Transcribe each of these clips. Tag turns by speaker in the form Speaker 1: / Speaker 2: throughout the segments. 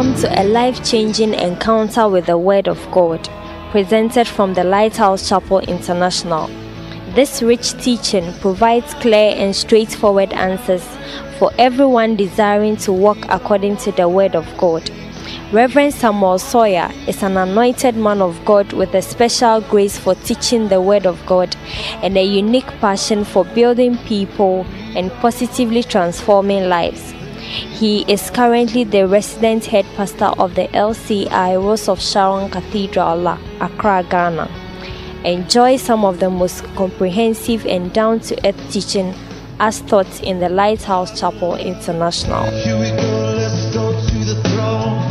Speaker 1: Welcome to a life changing encounter with the Word of God, presented from the Lighthouse Chapel International. This rich teaching provides clear and straightforward answers for everyone desiring to walk according to the Word of God. Reverend Samuel Sawyer is an anointed man of God with a special grace for teaching the Word of God and a unique passion for building people and positively transforming lives. He is currently the resident head pastor of the LCI Rose of Sharon Cathedral, Accra, Ghana. Enjoy some of the most comprehensive and down to earth teaching as taught in the Lighthouse Chapel International.
Speaker 2: Here we go, let's go to the throne,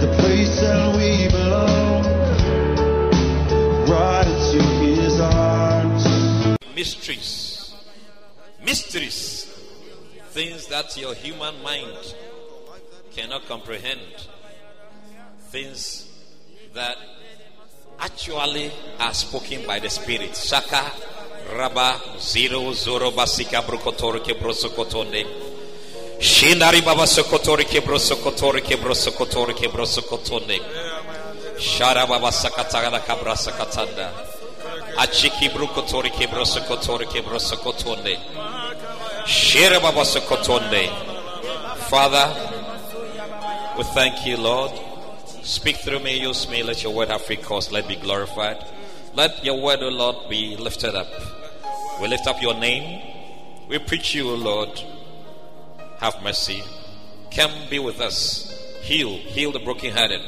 Speaker 2: the place that we belong, right into his arms.
Speaker 3: mysteries. Mysteries. Things that your human mind cannot comprehend. Things that actually are spoken by the Spirit. Shaka Raba Zero Zoro Basika Brukotori Kebrosokotonde. Shinari Baba Sokotori Kebrosokotori Kebrosokotori Kebrosokotonde. Shara Baba Sakatagada Kabra Sakatanda. Achiki brukotori kebrosokotori kebrosokotonde. Father, we thank you, Lord. Speak through me, use me, let your word have free course, let be glorified. Let your word, O Lord, be lifted up. We lift up your name. We preach you, O Lord. Have mercy. Come be with us. Heal, heal the brokenhearted.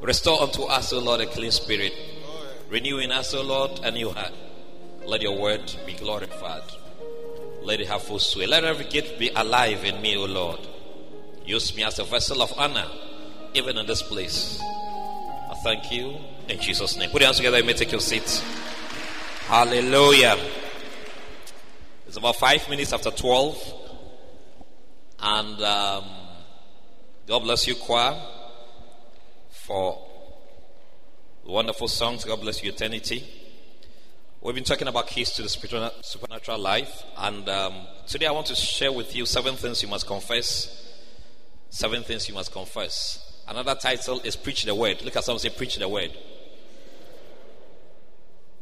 Speaker 3: Restore unto us, O Lord, a clean spirit. Renew in us, O Lord, a new heart. Let your word be glorified. Let it have full sway. Let every gift be alive in me, O Lord. Use me as a vessel of honor, even in this place. I thank you in Jesus' name. Put your hands together. You may take your seats. Hallelujah. It's about five minutes after 12. And um, God bless you, choir, for wonderful songs. God bless you, eternity. We've been talking about keys to the supernatural life, and um, today I want to share with you seven things you must confess. Seven things you must confess. Another title is Preach the Word. Look at someone say, Preach the Word.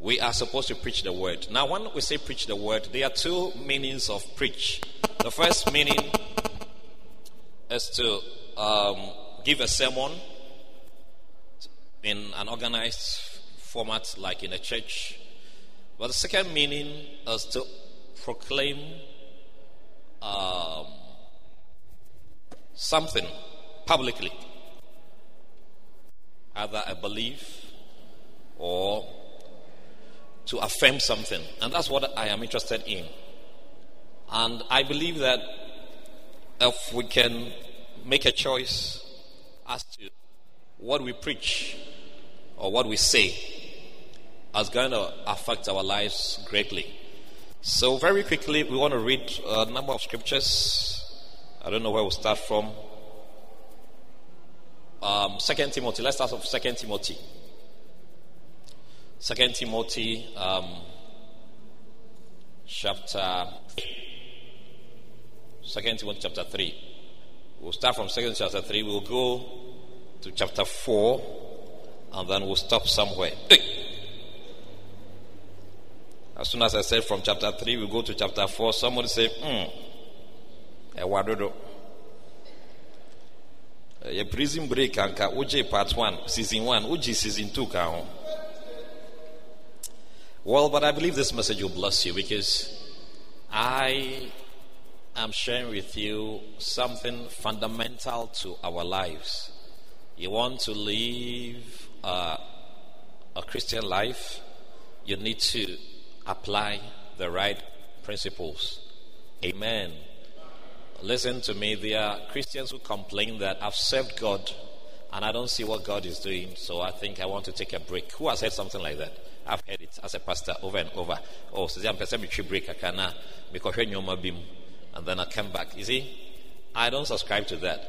Speaker 3: We are supposed to preach the Word. Now, when we say preach the Word, there are two meanings of preach. The first meaning is to um, give a sermon in an organized format like in a church. But the second meaning is to proclaim um, something publicly, either a belief or to affirm something. And that's what I am interested in. And I believe that if we can make a choice as to what we preach or what we say is going to affect our lives greatly. So, very quickly, we want to read a number of scriptures. I don't know where we'll start from. Um, Second Timothy. Let's start with Second Timothy. Second Timothy, um, chapter. Second Timothy, chapter three. We'll start from Second chapter three. We'll go to chapter four, and then we'll stop somewhere. As soon as I said from chapter 3, we go to chapter 4, somebody say, hmm, Ewadodo. A prison break anka OJ part 1, season 1, OJ season 2 ka. Well, but I believe this message will bless you because I am sharing with you something fundamental to our lives. You want to live uh, a Christian life, you need to apply the right principles. Amen. Listen to me. There are Christians who complain that I've served God and I don't see what God is doing, so I think I want to take a break. Who has heard something like that? I've heard it as a pastor over and over. Oh, so I'm person break I can uh, because and then I come back. You see, I don't subscribe to that.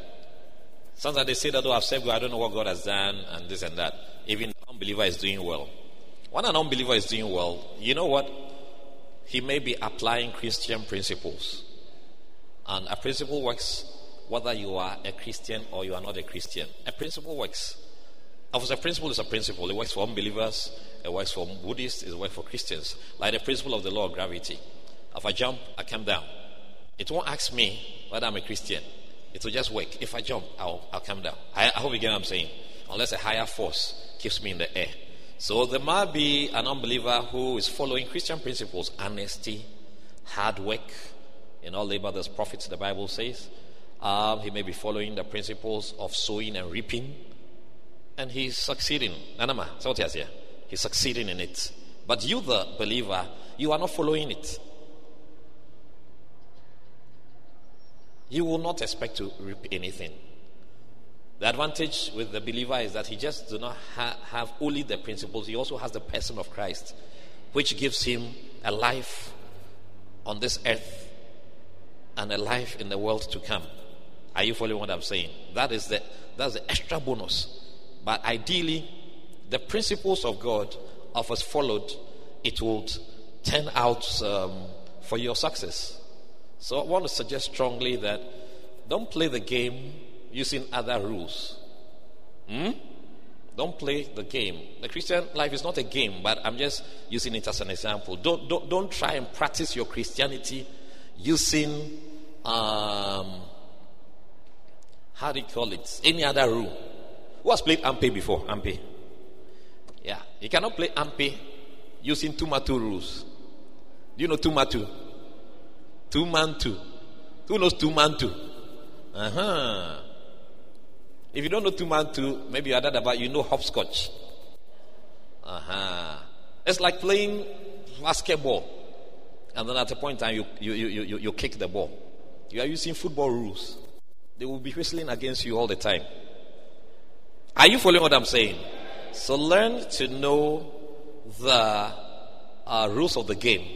Speaker 3: Sometimes they say that oh, I've served God, I don't know what God has done, and this and that. Even unbeliever is doing well. When an unbeliever is doing well, you know what? He may be applying Christian principles. And a principle works whether you are a Christian or you are not a Christian. A principle works. Of course, a principle is a principle. It works for unbelievers, it works for Buddhists, it works for Christians. Like the principle of the law of gravity. If I jump, I come down. It won't ask me whether I'm a Christian. It will just work. If I jump, I'll, I'll come down. I, I hope you get what I'm saying. Unless a higher force keeps me in the air. So there might be an unbeliever who is following Christian principles, honesty, hard work. In all labor, there's profits, the Bible says. Um, he may be following the principles of sowing and reaping. And he's succeeding. Nanama, here? He's succeeding in it. But you, the believer, you are not following it. You will not expect to reap anything. The advantage with the believer is that he just does not ha- have only the principles, he also has the person of Christ, which gives him a life on this earth and a life in the world to come. Are you following what I'm saying? That is the that's the extra bonus. But ideally, the principles of God, of us followed, it would turn out um, for your success. So I want to suggest strongly that don't play the game using other rules. Hmm? Don't play the game. The Christian life is not a game, but I'm just using it as an example. Don't, don't, don't try and practice your Christianity using, um, how do you call it? Any other rule. Who has played Ampe before? Ampe. Yeah. You cannot play Ampe using two matu rules. Do you know two matu? Two man two. Who knows two man two? Uh huh. If you don't know two man two, maybe you are that about you know hopscotch. Uh huh. It's like playing basketball, and then at a point in time you you, you, you, you kick the ball. You are using football rules. They will be whistling against you all the time. Are you following what I'm saying? So learn to know the uh, rules of the game,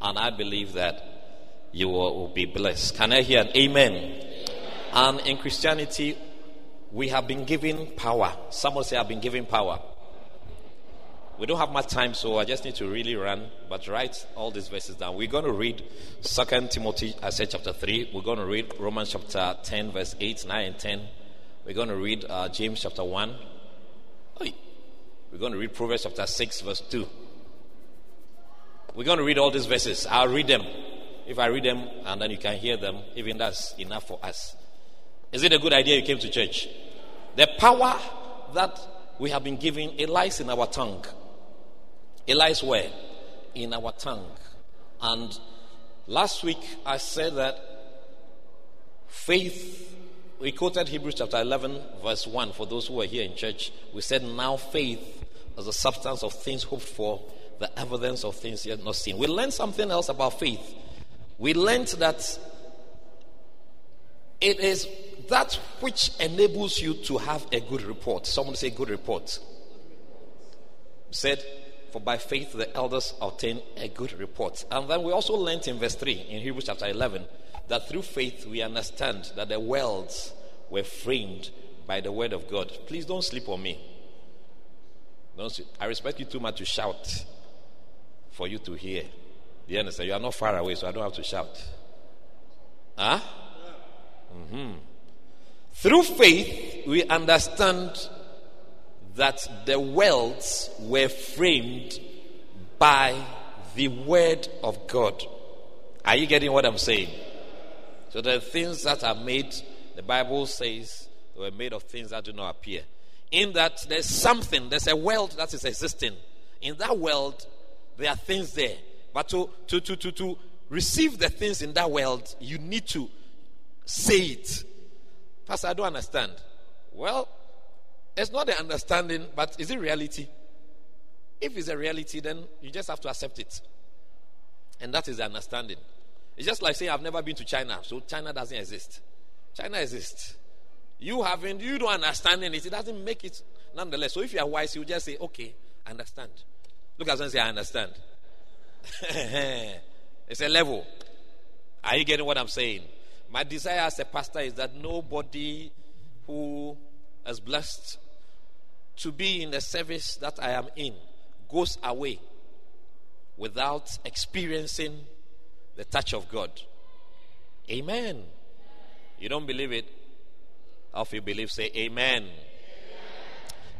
Speaker 3: and I believe that you will, will be blessed. Can I hear an amen? amen? And in Christianity, we have been given power. Someone say, I've been given power. We don't have much time, so I just need to really run, but write all these verses down. We're going to read Second Timothy, I said chapter 3. We're going to read Romans chapter 10, verse 8, 9, and 10. We're going to read uh, James chapter 1. We're going to read Proverbs chapter 6, verse 2. We're going to read all these verses. I'll read them. If I read them and then you can hear them, even that's enough for us. Is it a good idea you came to church? The power that we have been given, it lies in our tongue. It lies where? In our tongue. And last week I said that faith, we quoted Hebrews chapter 11, verse 1 for those who were here in church. We said, Now faith is the substance of things hoped for, the evidence of things yet not seen. We learned something else about faith. We learned that it is that which enables you to have a good report. Someone say good report. Said, for by faith the elders obtain a good report. And then we also learned in verse 3 in Hebrews chapter 11 that through faith we understand that the worlds were framed by the word of God. Please don't sleep on me. Don't I respect you too much to shout for you to hear. Do you understand? You are not far away, so I don't have to shout. Huh? Mm-hmm. Through faith, we understand that the worlds were framed by the word of God. Are you getting what I'm saying? So the things that are made, the Bible says, were made of things that do not appear. In that there's something, there's a world that is existing. In that world, there are things there. But to, to, to, to, to receive the things in that world, you need to say it. Pastor, I don't understand. Well, it's not the understanding, but is it reality? If it's a reality, then you just have to accept it. And that is the understanding. It's just like saying, I've never been to China, so China doesn't exist. China exists. You haven't, you don't understand it, it doesn't make it nonetheless. So if you are wise, you just say, okay, I understand. Look at someone say, I understand. it's a level. Are you getting what I'm saying? My desire as a pastor is that nobody who is blessed to be in the service that I am in goes away without experiencing the touch of God. Amen. You don't believe it? Or if you believe, say amen. amen.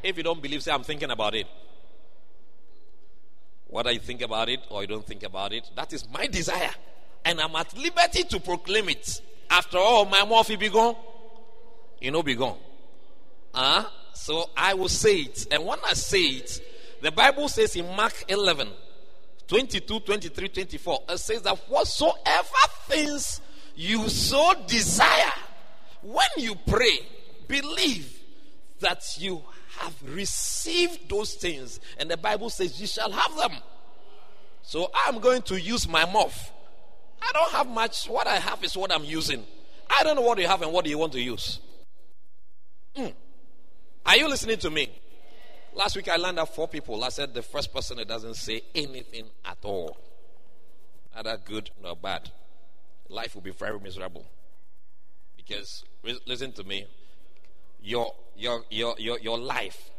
Speaker 3: If you don't believe, say I'm thinking about it. Whether you think about it or you don't think about it, that is my desire. And I'm at liberty to proclaim it. After all, my mouth will be gone. You know, be gone. Uh, so I will say it. And when I say it, the Bible says in Mark 11, 22, 23, 24, it says that whatsoever things you so desire, when you pray, believe that you have received those things. And the Bible says, You shall have them. So I'm going to use my mouth. I don't have much. What I have is what I'm using. I don't know what you have and what you want to use. Mm. Are you listening to me? Last week I learned that four people. I said the first person that doesn't say anything at all, either good nor bad, life will be very miserable. Because listen to me, your your your your your life,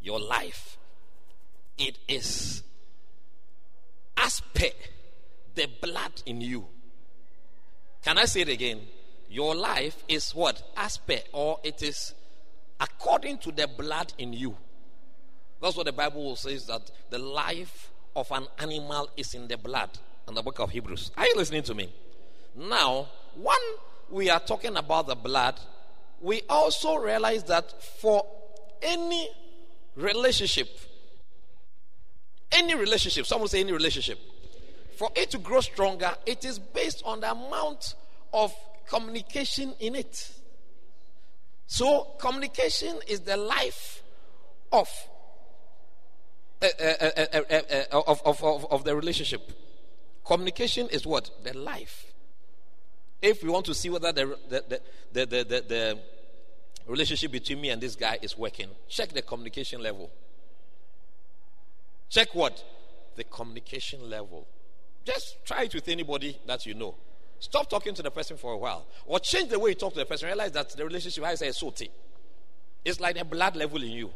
Speaker 3: your life, it is as the blood in you. Can I say it again? Your life is what? As per, or it is according to the blood in you. That's what the Bible says that the life of an animal is in the blood in the book of Hebrews. Are you listening to me? Now, when we are talking about the blood, we also realize that for any relationship, any relationship, someone say any relationship, for it to grow stronger, it is based on the amount of communication in it. So, communication is the life of, uh, uh, uh, of, of, of, of the relationship. Communication is what? The life. If we want to see whether the, the, the, the, the, the relationship between me and this guy is working, check the communication level. Check what? The communication level. Just try it with anybody that you know. Stop talking to the person for a while. Or change the way you talk to the person. Realize that the relationship has a salty. It's like the blood level in you.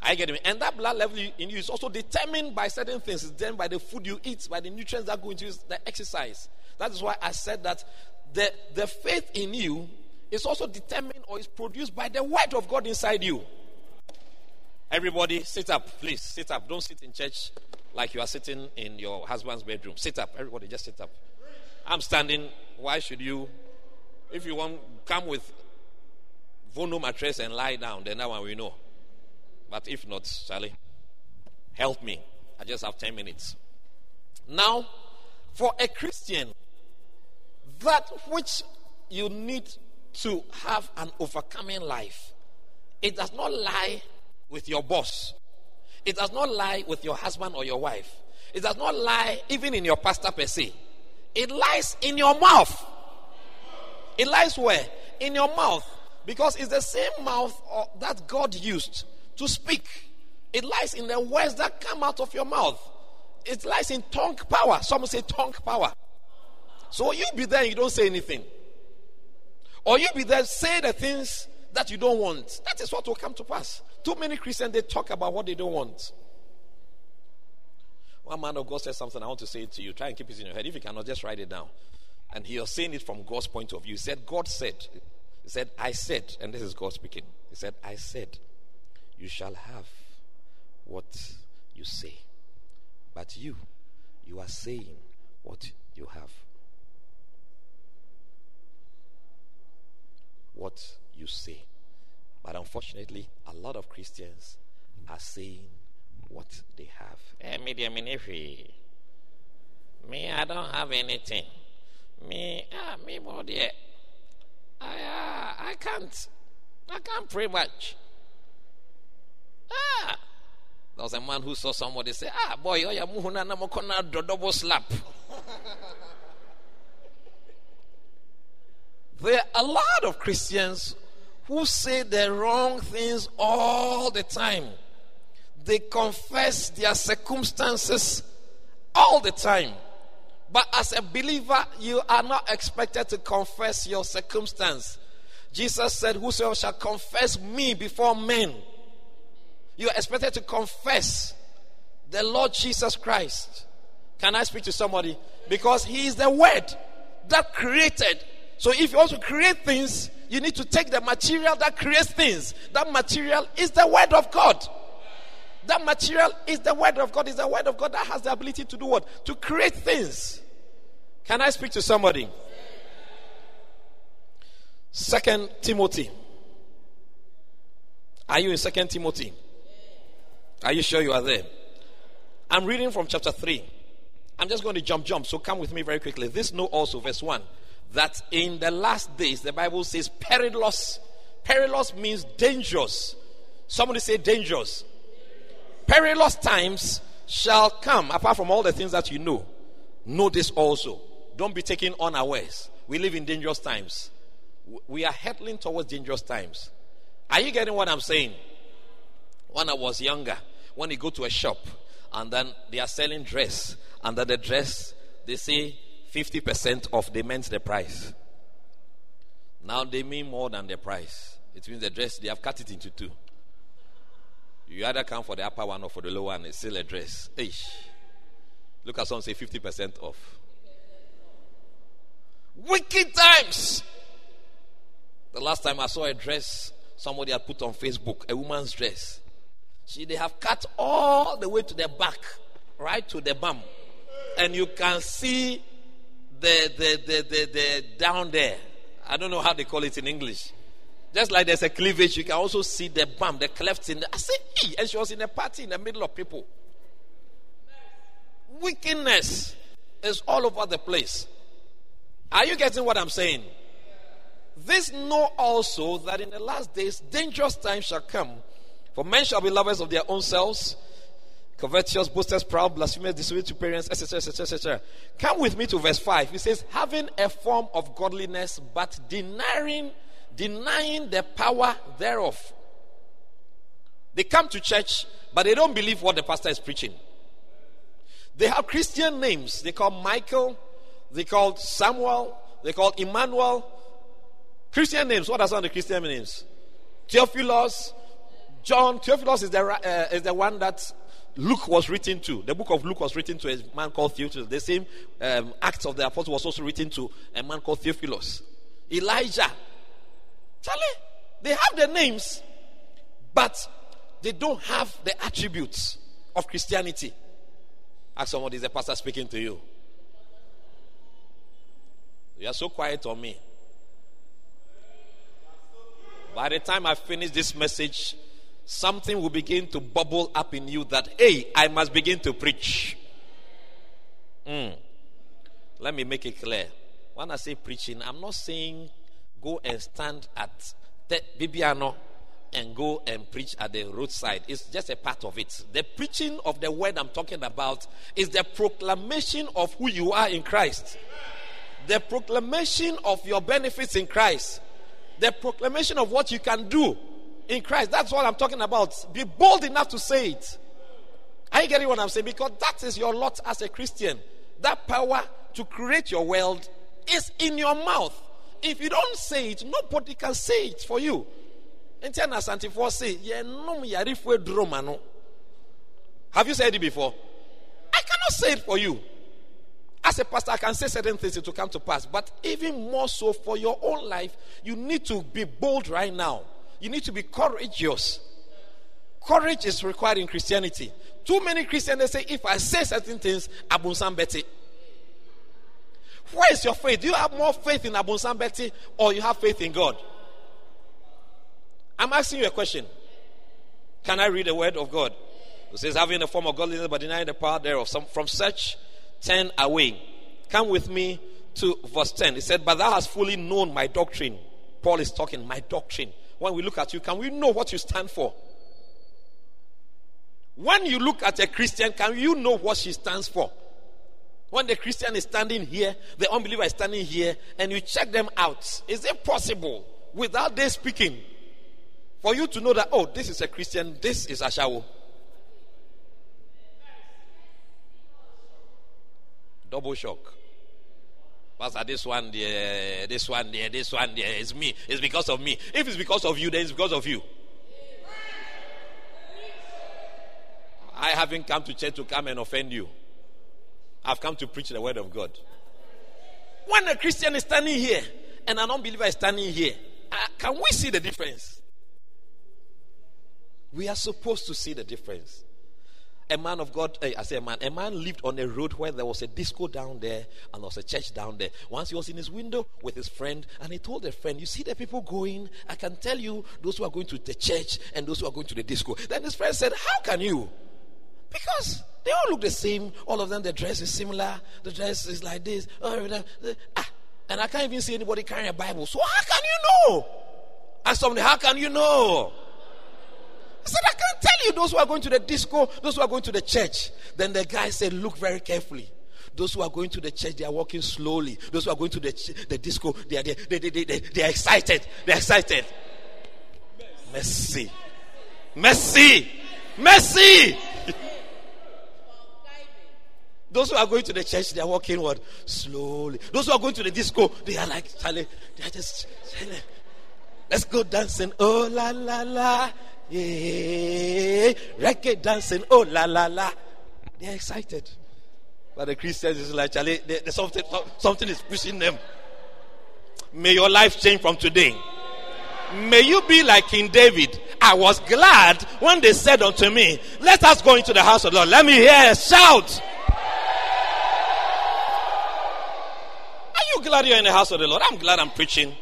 Speaker 3: I get it. And that blood level in you is also determined by certain things. It's determined by the food you eat, by the nutrients that go into the exercise. That is why I said that the, the faith in you is also determined or is produced by the word of God inside you. Everybody, sit up, please. Sit up. Don't sit in church like you are sitting in your husband's bedroom. Sit up. Everybody, just sit up. I'm standing. Why should you? If you want, come with Vono mattress and lie down, then that one we know. But if not, Charlie, help me. I just have 10 minutes. Now, for a Christian, that which you need to have an overcoming life, it does not lie with your boss. It does not lie with your husband or your wife. It does not lie even in your pastor per se. It lies in your mouth. It lies where? In your mouth. Because it's the same mouth uh, that God used to speak. It lies in the words that come out of your mouth. It lies in tongue power. Some say tongue power. So you be there you don't say anything. Or you be there, say the things that you don't want. That is what will come to pass. Too many Christians, they talk about what they don't want. One man of God said something, I want to say it to you. Try and keep it in your head. If you cannot, just write it down. And he was saying it from God's point of view. He said, God said, He said, I said, and this is God speaking. He said, I said, you shall have what you say. But you, you are saying what you have. What you say. But unfortunately, a lot of Christians are saying what they have. Eh, me, I don't have anything. Me, ah, me, body. I, uh, I can't. I can't pray much. Ah, there was a man who saw somebody say, Ah, boy, oh, yeah, muhuna na mokona double slap. there are a lot of Christians who say the wrong things all the time. They confess their circumstances all the time. But as a believer, you are not expected to confess your circumstance. Jesus said, Whosoever shall confess me before men, you are expected to confess the Lord Jesus Christ. Can I speak to somebody? Because He is the Word that created So if you to create things, you need to take the material that creates things. That material is the word of God. That material is the word of God. Is the word of God that has the ability to do what? To create things. Can I speak to somebody? Second Timothy. Are you in Second Timothy? Are you sure you are there? I'm reading from chapter 3. I'm just going to jump, jump. So come with me very quickly. This know also, verse 1, that in the last days, the Bible says perilous. Perilous means dangerous. Somebody say dangerous. Perilous times shall come, apart from all the things that you know. Know this also. Don't be taken unawares. We live in dangerous times. We are heading towards dangerous times. Are you getting what I'm saying? When I was younger, when you go to a shop and then they are selling dress, under the dress they say 50% off, they meant the price. Now they mean more than the price. It means the dress, they have cut it into two. You either come for the upper one or for the lower one, it's still a dress. Eish. Look at someone say 50% off. Wicked times. The last time I saw a dress somebody had put on Facebook, a woman's dress. See, they have cut all the way to the back, right to the bum. And you can see the, the, the, the, the down there. I don't know how they call it in English. Just like there's a cleavage, you can also see the bump, the clefts in the. I said, and she was in a party in the middle of people. Wickedness is all over the place. Are you getting what I'm saying? This know also that in the last days dangerous times shall come. For men shall be lovers of their own selves, covetous, boasters, proud, blasphemous, disobedient to parents, etc., etc., etc. Come with me to verse 5. He says, having a form of godliness, but denying denying the power thereof. They come to church, but they don't believe what the pastor is preaching. They have Christian names. They call Michael, they call Samuel, they call Emmanuel. Christian names. What are some of the Christian names? Theophilus, John. Theophilus is the, uh, is the one that Luke was written to. The book of Luke was written to a man called Theophilus. The same um, Acts of the Apostles was also written to a man called Theophilus. Elijah, Charlie, they have the names, but they don't have the attributes of Christianity. Ask somebody, is the pastor speaking to you? You are so quiet on me. By the time I finish this message, something will begin to bubble up in you that, hey, I must begin to preach. Mm. Let me make it clear. When I say preaching, I'm not saying go and stand at the Bibiano and go and preach at the roadside. It's just a part of it. The preaching of the word I'm talking about is the proclamation of who you are in Christ. The proclamation of your benefits in Christ. The proclamation of what you can do in Christ. That's what I'm talking about. Be bold enough to say it. Are you getting what I'm saying? Because that is your lot as a Christian. That power to create your world is in your mouth. If you don't say it, nobody can say it for you. Nti na no. Have you said it before? I cannot say it for you. As a pastor, I can say certain things to come to pass. But even more so for your own life, you need to be bold right now. You need to be courageous. Courage is required in Christianity. Too many Christians say, if I say certain things, Abun Betty. Where is your faith? Do you have more faith in Abun Betty or you have faith in God? I'm asking you a question. Can I read the word of God? It says, having a form of godliness but denying the power thereof. Some, from such, turn away. Come with me to verse 10. It said, But thou hast fully known my doctrine. Paul is talking, my doctrine. When we look at you, can we know what you stand for? When you look at a Christian, can you know what she stands for? When the Christian is standing here, the unbeliever is standing here, and you check them out, is it possible without they speaking for you to know that, oh, this is a Christian, this is Ashawo? Double shock. Pastor, this one there, this one there, this one there, it's me. It's because of me. If it's because of you, then it's because of you. I haven't come to church to come and offend you. I've come to preach the word of God. When a Christian is standing here and an unbeliever is standing here. Uh, can we see the difference? We are supposed to see the difference. A man of God, eh, I say a man, a man lived on a road where there was a disco down there and there was a church down there. Once he was in his window with his friend and he told a friend, You see the people going? I can tell you those who are going to the church and those who are going to the disco. Then his friend said, How can you? Because they all look the same. All of them, the dress is similar. The dress is like this. Oh, ah, and I can't even see anybody carrying a Bible. So how can you know? Ask somebody, How can you know? I said, I can't tell you those who are going to the disco, those who are going to the church. Then the guy said, Look very carefully. Those who are going to the church, they are walking slowly. Those who are going to the, the disco, they are, they, they, they, they, they are excited. They are excited. Mercy. Mercy. Mercy. Those who are going to the church, they are walking what? Slowly. Those who are going to the disco, they are like, Charlie, they are just, let's go dancing. Oh, la, la, la. Yeah, reggae dancing. Oh la la la. They're excited. But the Christians is like, Charlie, something, something is pushing them. May your life change from today. May you be like King David. I was glad when they said unto me, Let us go into the house of the Lord. Let me hear a shout. Are you glad you're in the house of the Lord? I'm glad I'm preaching.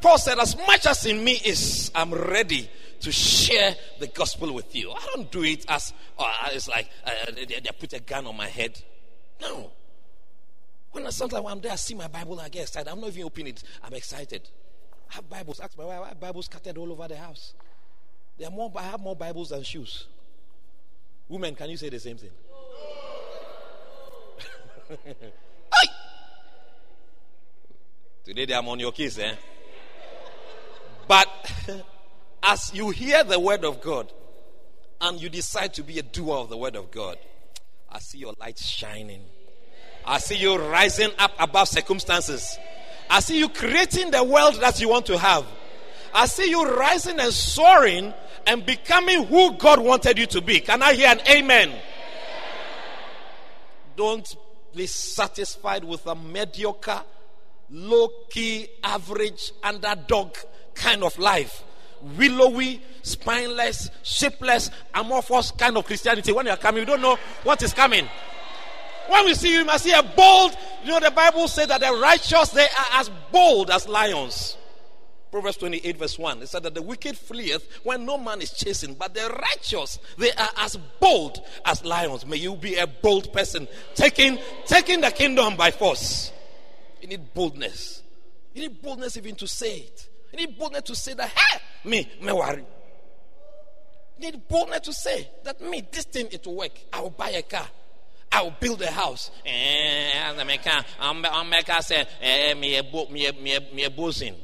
Speaker 3: Paul said, As much as in me is, I'm ready to share the gospel with you. I don't do it as uh, it's like uh, they, they, put a gun on my head. No. When I, sometimes I'm there, I see my Bible, I get excited. I'm not even opening it. I'm excited. I have Bibles. Ask my wife. I have Bibles scattered all over the house. There are more. I have more Bibles than shoes. Women, can you say the same thing? Today they are on your case, eh? But as you hear the word of God and you decide to be a doer of the word of God, I see your light shining. I see you rising up above circumstances. I see you creating the world that you want to have. I see you rising and soaring and becoming who God wanted you to be. Can I hear an amen? Don't be satisfied with a mediocre, low key, average, underdog kind of life willowy, spineless, shapeless, amorphous kind of Christianity. When you are coming, you don't know what is coming. When we see you, you must see a bold. You know, the Bible says that the righteous they are as bold as lions. Proverbs 28, verse 1. It said that the wicked fleeth when no man is chasing, but the righteous, they are as bold as lions. May you be a bold person, taking, taking the kingdom by force. You need boldness. You need boldness even to say it. Need boldness to say that, hey, me, me worry. Need boldness to say that me, this thing it will work. I will buy a car. I will build a house. Eh, I'm say, eh, me a me me me a boozing.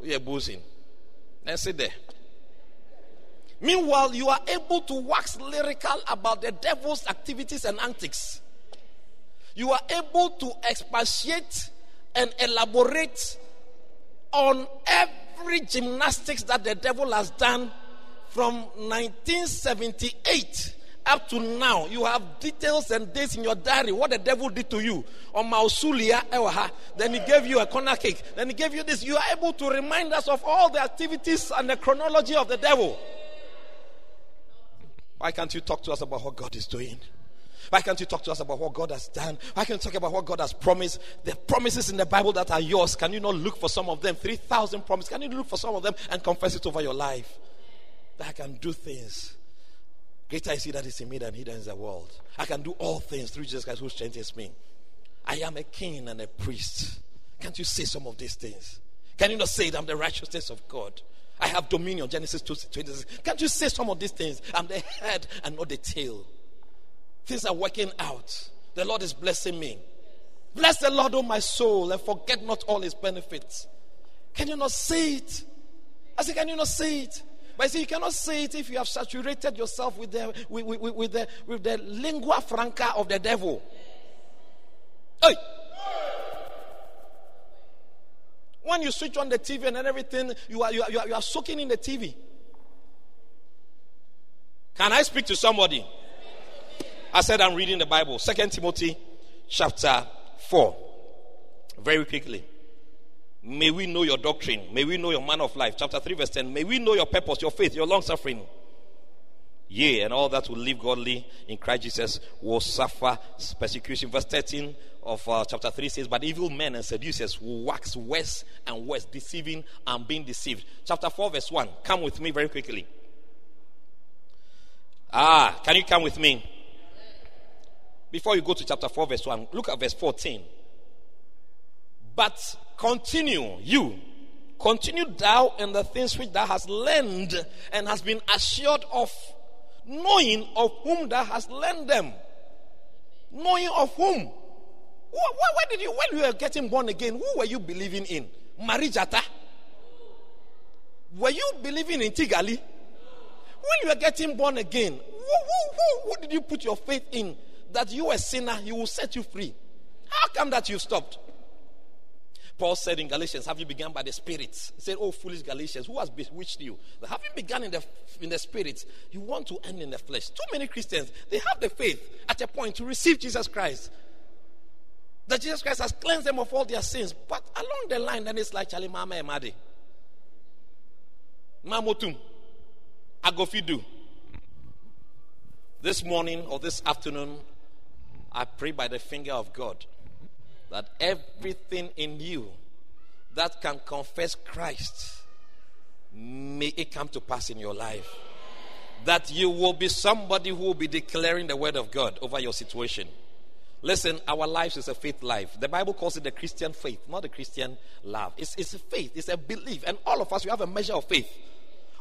Speaker 3: We are boozing. Then sit there. Meanwhile, you are able to wax lyrical about the devil's activities and antics. You are able to expatiate and elaborate on every gymnastics that the devil has done from 1978 up to now. You have details and dates in your diary what the devil did to you on Mausulia. Then he gave you a corner cake. Then he gave you this. You are able to remind us of all the activities and the chronology of the devil. Why can't you talk to us about what God is doing? Why can't you talk to us about what God has done? Why can't you talk about what God has promised? The promises in the Bible that are yours, can you not look for some of them? 3,000 promises. Can you look for some of them and confess it over your life? That I can do things. Greater is he that is in me than he that is in the world. I can do all things through Jesus Christ who strengthens me. I am a king and a priest. Can't you say some of these things? Can you not say that I'm the righteousness of God? I have dominion, Genesis 2 26. Can't you say some of these things? I'm the head and not the tail. Things are working out. The Lord is blessing me. Bless the Lord, O my soul, and forget not all his benefits. Can you not see it? I say, can you not see it? But I say, you cannot see it if you have saturated yourself with the, with, with, with the, with the lingua franca of the devil. Hey! When you switch on the TV and everything, you you are, you are, you are soaking in the TV. Can I speak to somebody? I said I'm reading the Bible. Second Timothy chapter 4. Very quickly. May we know your doctrine. May we know your man of life. Chapter 3, verse 10. May we know your purpose, your faith, your long suffering. Yea, and all that will live godly in Christ Jesus will suffer persecution. Verse 13 of uh, chapter 3 says, But evil men and seducers will wax worse and worse, deceiving and being deceived. Chapter 4, verse 1. Come with me very quickly. Ah, can you come with me? Before you go to chapter 4, verse 1, look at verse 14. But continue, you, continue thou in the things which thou hast learned and has been assured of knowing of whom thou hast learned them. Knowing of whom? Where, where, did you, when you were getting born again, who were you believing in? Marijata? Were you believing in Tigali? When you were getting born again, who, who, who, who did you put your faith in that you a sinner, he will set you free? How come that you stopped? Paul said in Galatians, Have you begun by the Spirit? He said, Oh, foolish Galatians, who has bewitched you? But having begun in the, in the Spirit, you want to end in the flesh. Too many Christians, they have the faith at a point to receive Jesus Christ. That Jesus Christ has cleansed them of all their sins. But along the line, then it's like Charlie Mama Emade. Mamotum. Agofidu. This morning or this afternoon, I pray by the finger of God that everything in you that can confess Christ may it come to pass in your life. That you will be somebody who will be declaring the word of God over your situation. Listen, our lives is a faith life. The Bible calls it the Christian faith, not the Christian love. It's, it's a faith, it's a belief. And all of us, we have a measure of faith.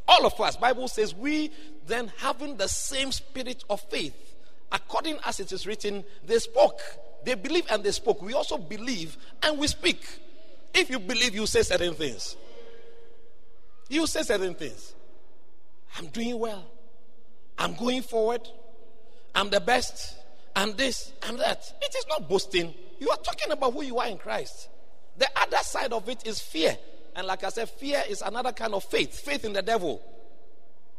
Speaker 3: All of us, Bible says, we then having the same spirit of faith, according as it is written, they spoke. They believe and they spoke. We also believe and we speak. If you believe, you say certain things. You say certain things. I'm doing well. I'm going forward. I'm the best. I'm this. I'm that. It is not boasting. You are talking about who you are in Christ. The other side of it is fear. And like I said, fear is another kind of faith faith in the devil.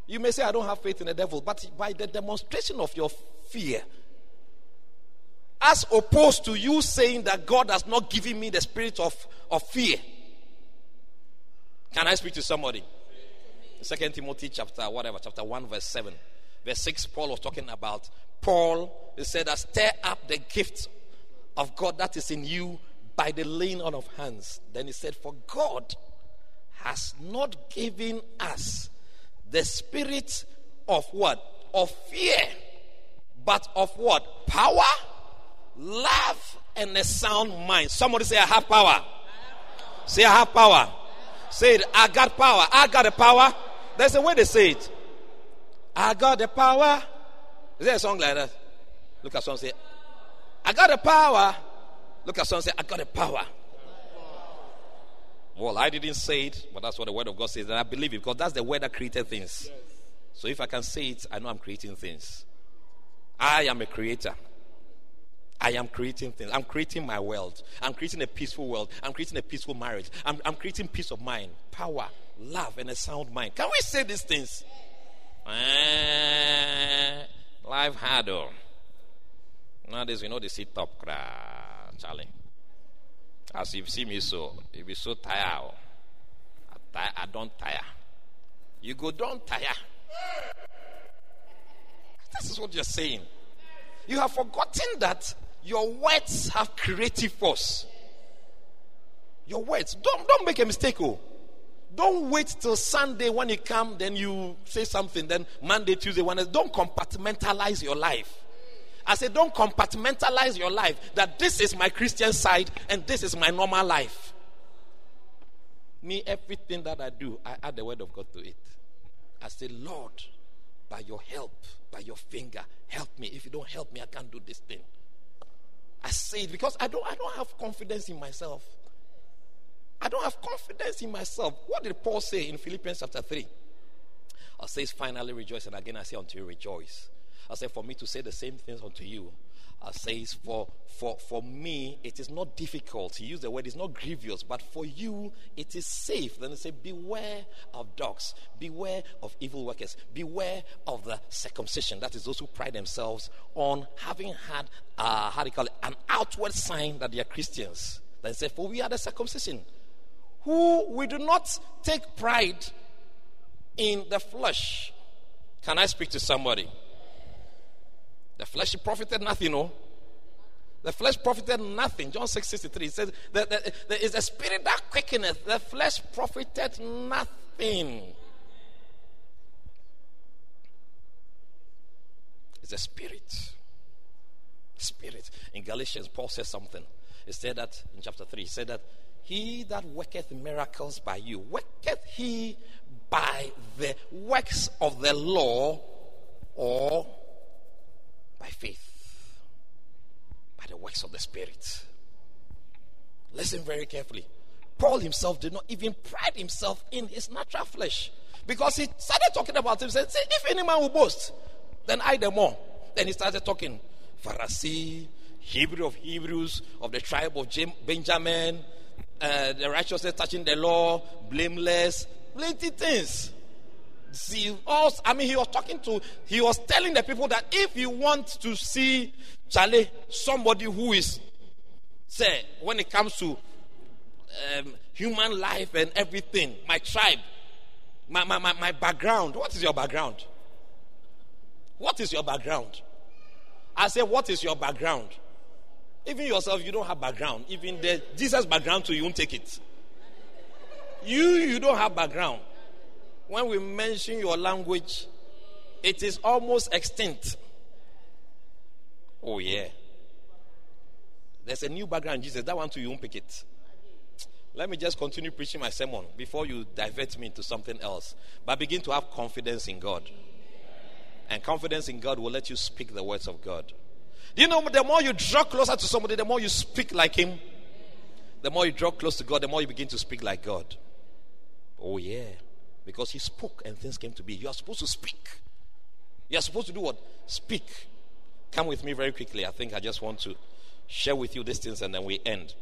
Speaker 3: You may say, I don't have faith in the devil, but by the demonstration of your fear, as opposed to you saying that God has not given me the spirit of, of fear. Can I speak to somebody? Second Timothy chapter whatever, chapter 1, verse 7. Verse 6, Paul was talking about Paul, he said, that stir up the gift of God that is in you by the laying on of hands. Then he said, For God has not given us the spirit of what? Of fear, but of what? Power love and a sound mind. Somebody say, I have power. Say, I have power. Say it, I got power. I got the power. There's a way they say it. I got the power. Is there a song like that? Look at someone say, I got the power. Look at someone say, I got the power. Well, I didn't say it, but that's what the word of God says, and I believe it because that's the word that created things. So if I can say it, I know I'm creating things. I am a creator. I am creating things. I'm creating my world. I'm creating a peaceful world. I'm creating a peaceful marriage. I'm, I'm creating peace of mind, power, love, and a sound mind. Can we say these things? Eh, life hard, oh. Nowadays, you know, they sit top, Charlie. As you see me so, you be so tired. Oh. I, I don't tire. You go, don't tire. This is what you're saying. You have forgotten that your words have creative force. Your words. Don't, don't make a mistake. Oh. Don't wait till Sunday when you come, then you say something, then Monday, Tuesday, Wednesday. Don't compartmentalize your life. I say, don't compartmentalize your life that this is my Christian side and this is my normal life. Me, everything that I do, I add the word of God to it. I say, Lord, by your help, by your finger, help me. If you don't help me, I can't do this thing. I say it because I don't, I don't have confidence in myself. I don't have confidence in myself. What did Paul say in Philippians chapter 3? I says, finally rejoice. And again, I say unto you, rejoice. I said, for me to say the same things unto you I says, for, for, for me, it is not difficult. He used the word, it's not grievous, but for you, it is safe. Then he said, beware of dogs, beware of evil workers, beware of the circumcision. That is those who pride themselves on having had, uh, how do you call it, an outward sign that they are Christians. Then he said, for we are the circumcision who we do not take pride in the flesh. Can I speak to somebody? The flesh profited nothing, no? The flesh profited nothing. John 6 63 says that, there is a spirit that quickeneth. The flesh profited nothing. It's a spirit. Spirit. In Galatians, Paul says something. He said that in chapter 3, he said that he that worketh miracles by you, worketh he by the works of the law or by faith? By the works of the Spirit. Listen very carefully. Paul himself did not even pride himself in his natural flesh because he started talking about himself. Say, if any man will boast, then I the more. Then he started talking Pharisee, Hebrew of Hebrews, of the tribe of Benjamin, uh, the righteousness touching the law, blameless, plenty things. See, us. I mean, he was talking to, he was telling the people that if you want to see Charlie, somebody who is, say, when it comes to um, human life and everything, my tribe, my, my, my, my background, what is your background? What is your background? I say, what is your background? Even yourself, you don't have background. Even the Jesus background too, you won't take it. You, you don't have background. When we mention your language, it is almost extinct. Oh, yeah. There's a new background Jesus. That one too, you won't pick it. Let me just continue preaching my sermon before you divert me into something else. But begin to have confidence in God. And confidence in God will let you speak the words of God. Do you know the more you draw closer to somebody, the more you speak like Him? The more you draw close to God, the more you begin to speak like God. Oh, yeah. Because He spoke and things came to be. You are supposed to speak. You are supposed to do what? Speak. Come with me very quickly. I think I just want to share with you these things and then we end.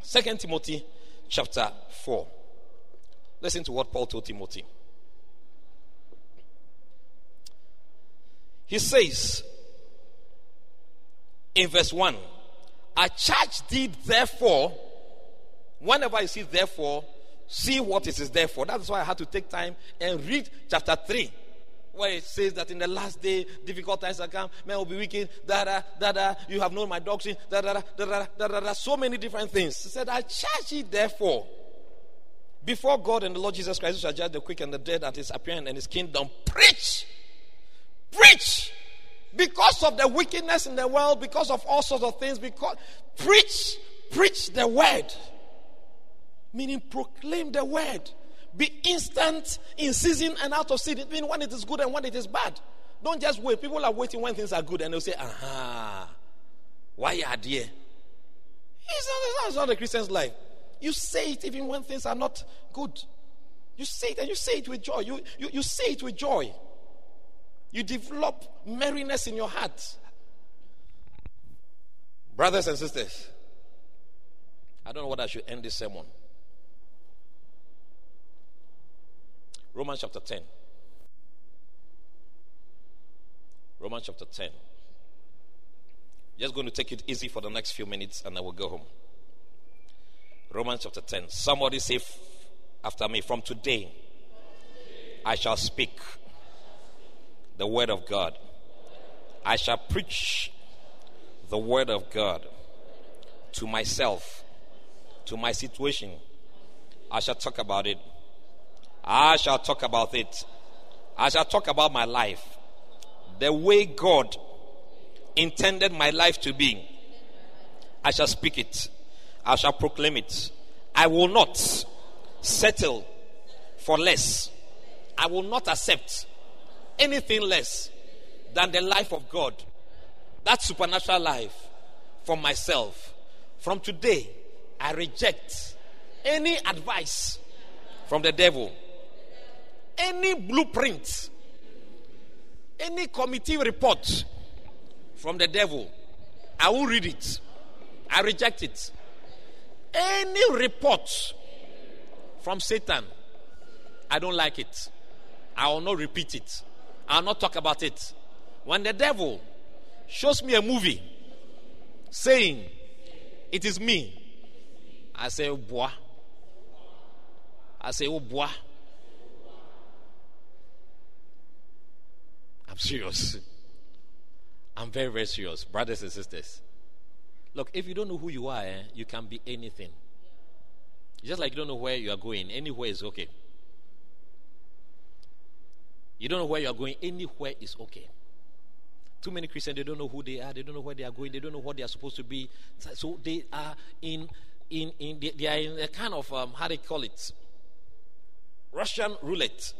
Speaker 3: Second Timothy chapter 4. Listen to what Paul told Timothy. He says in verse 1 I charge thee therefore, whenever I see therefore, see what it is there for. That's why I had to take time and read chapter 3, where it says that in the last day, difficult times are come, men will be wicked, da da da da, you have known my doctrine, da da da da da da da, so many different things. He said, I charge you therefore, before God and the Lord Jesus Christ, who shall judge the quick and the dead at his appearing and his kingdom, preach Preach. Because of the wickedness in the world, because of all sorts of things, because preach, preach the word. Meaning proclaim the word. Be instant in season and out of season. Meaning when it is good and when it is bad. Don't just wait. People are waiting when things are good and they'll say, aha, why are there? It's not, it's not the Christian's life. You say it even when things are not good. You say it and you say it with joy. You, you, you say it with joy. You develop merriness in your heart. Brothers and sisters, I don't know what I should end this sermon. Romans chapter 10. Romans chapter 10. Just going to take it easy for the next few minutes and I will go home. Romans chapter 10. Somebody say after me, from today I shall speak the word of God. I shall preach the word of God to myself, to my situation. I shall talk about it. I shall talk about it. I shall talk about my life. The way God intended my life to be. I shall speak it. I shall proclaim it. I will not settle for less. I will not accept anything less than the life of God, that supernatural life for myself. From today, I reject any advice from the devil, any blueprint, any committee report from the devil. I will read it. I reject it. Any report from Satan, I don't like it. I will not repeat it. I'll not talk about it. When the devil shows me a movie saying it is me, I say, boy, I say, oh boy. I'm serious. I'm very, very serious, brothers and sisters. Look, if you don't know who you are, eh, you can be anything. Just like you don't know where you are going, anywhere is okay. You don't know where you are going, anywhere is okay. Too many Christians, they don't know who they are, they don't know where they are going, they don't know what they are supposed to be. So they are in, in, in they, they are in a kind of, um, how do they call it? Russian roulette.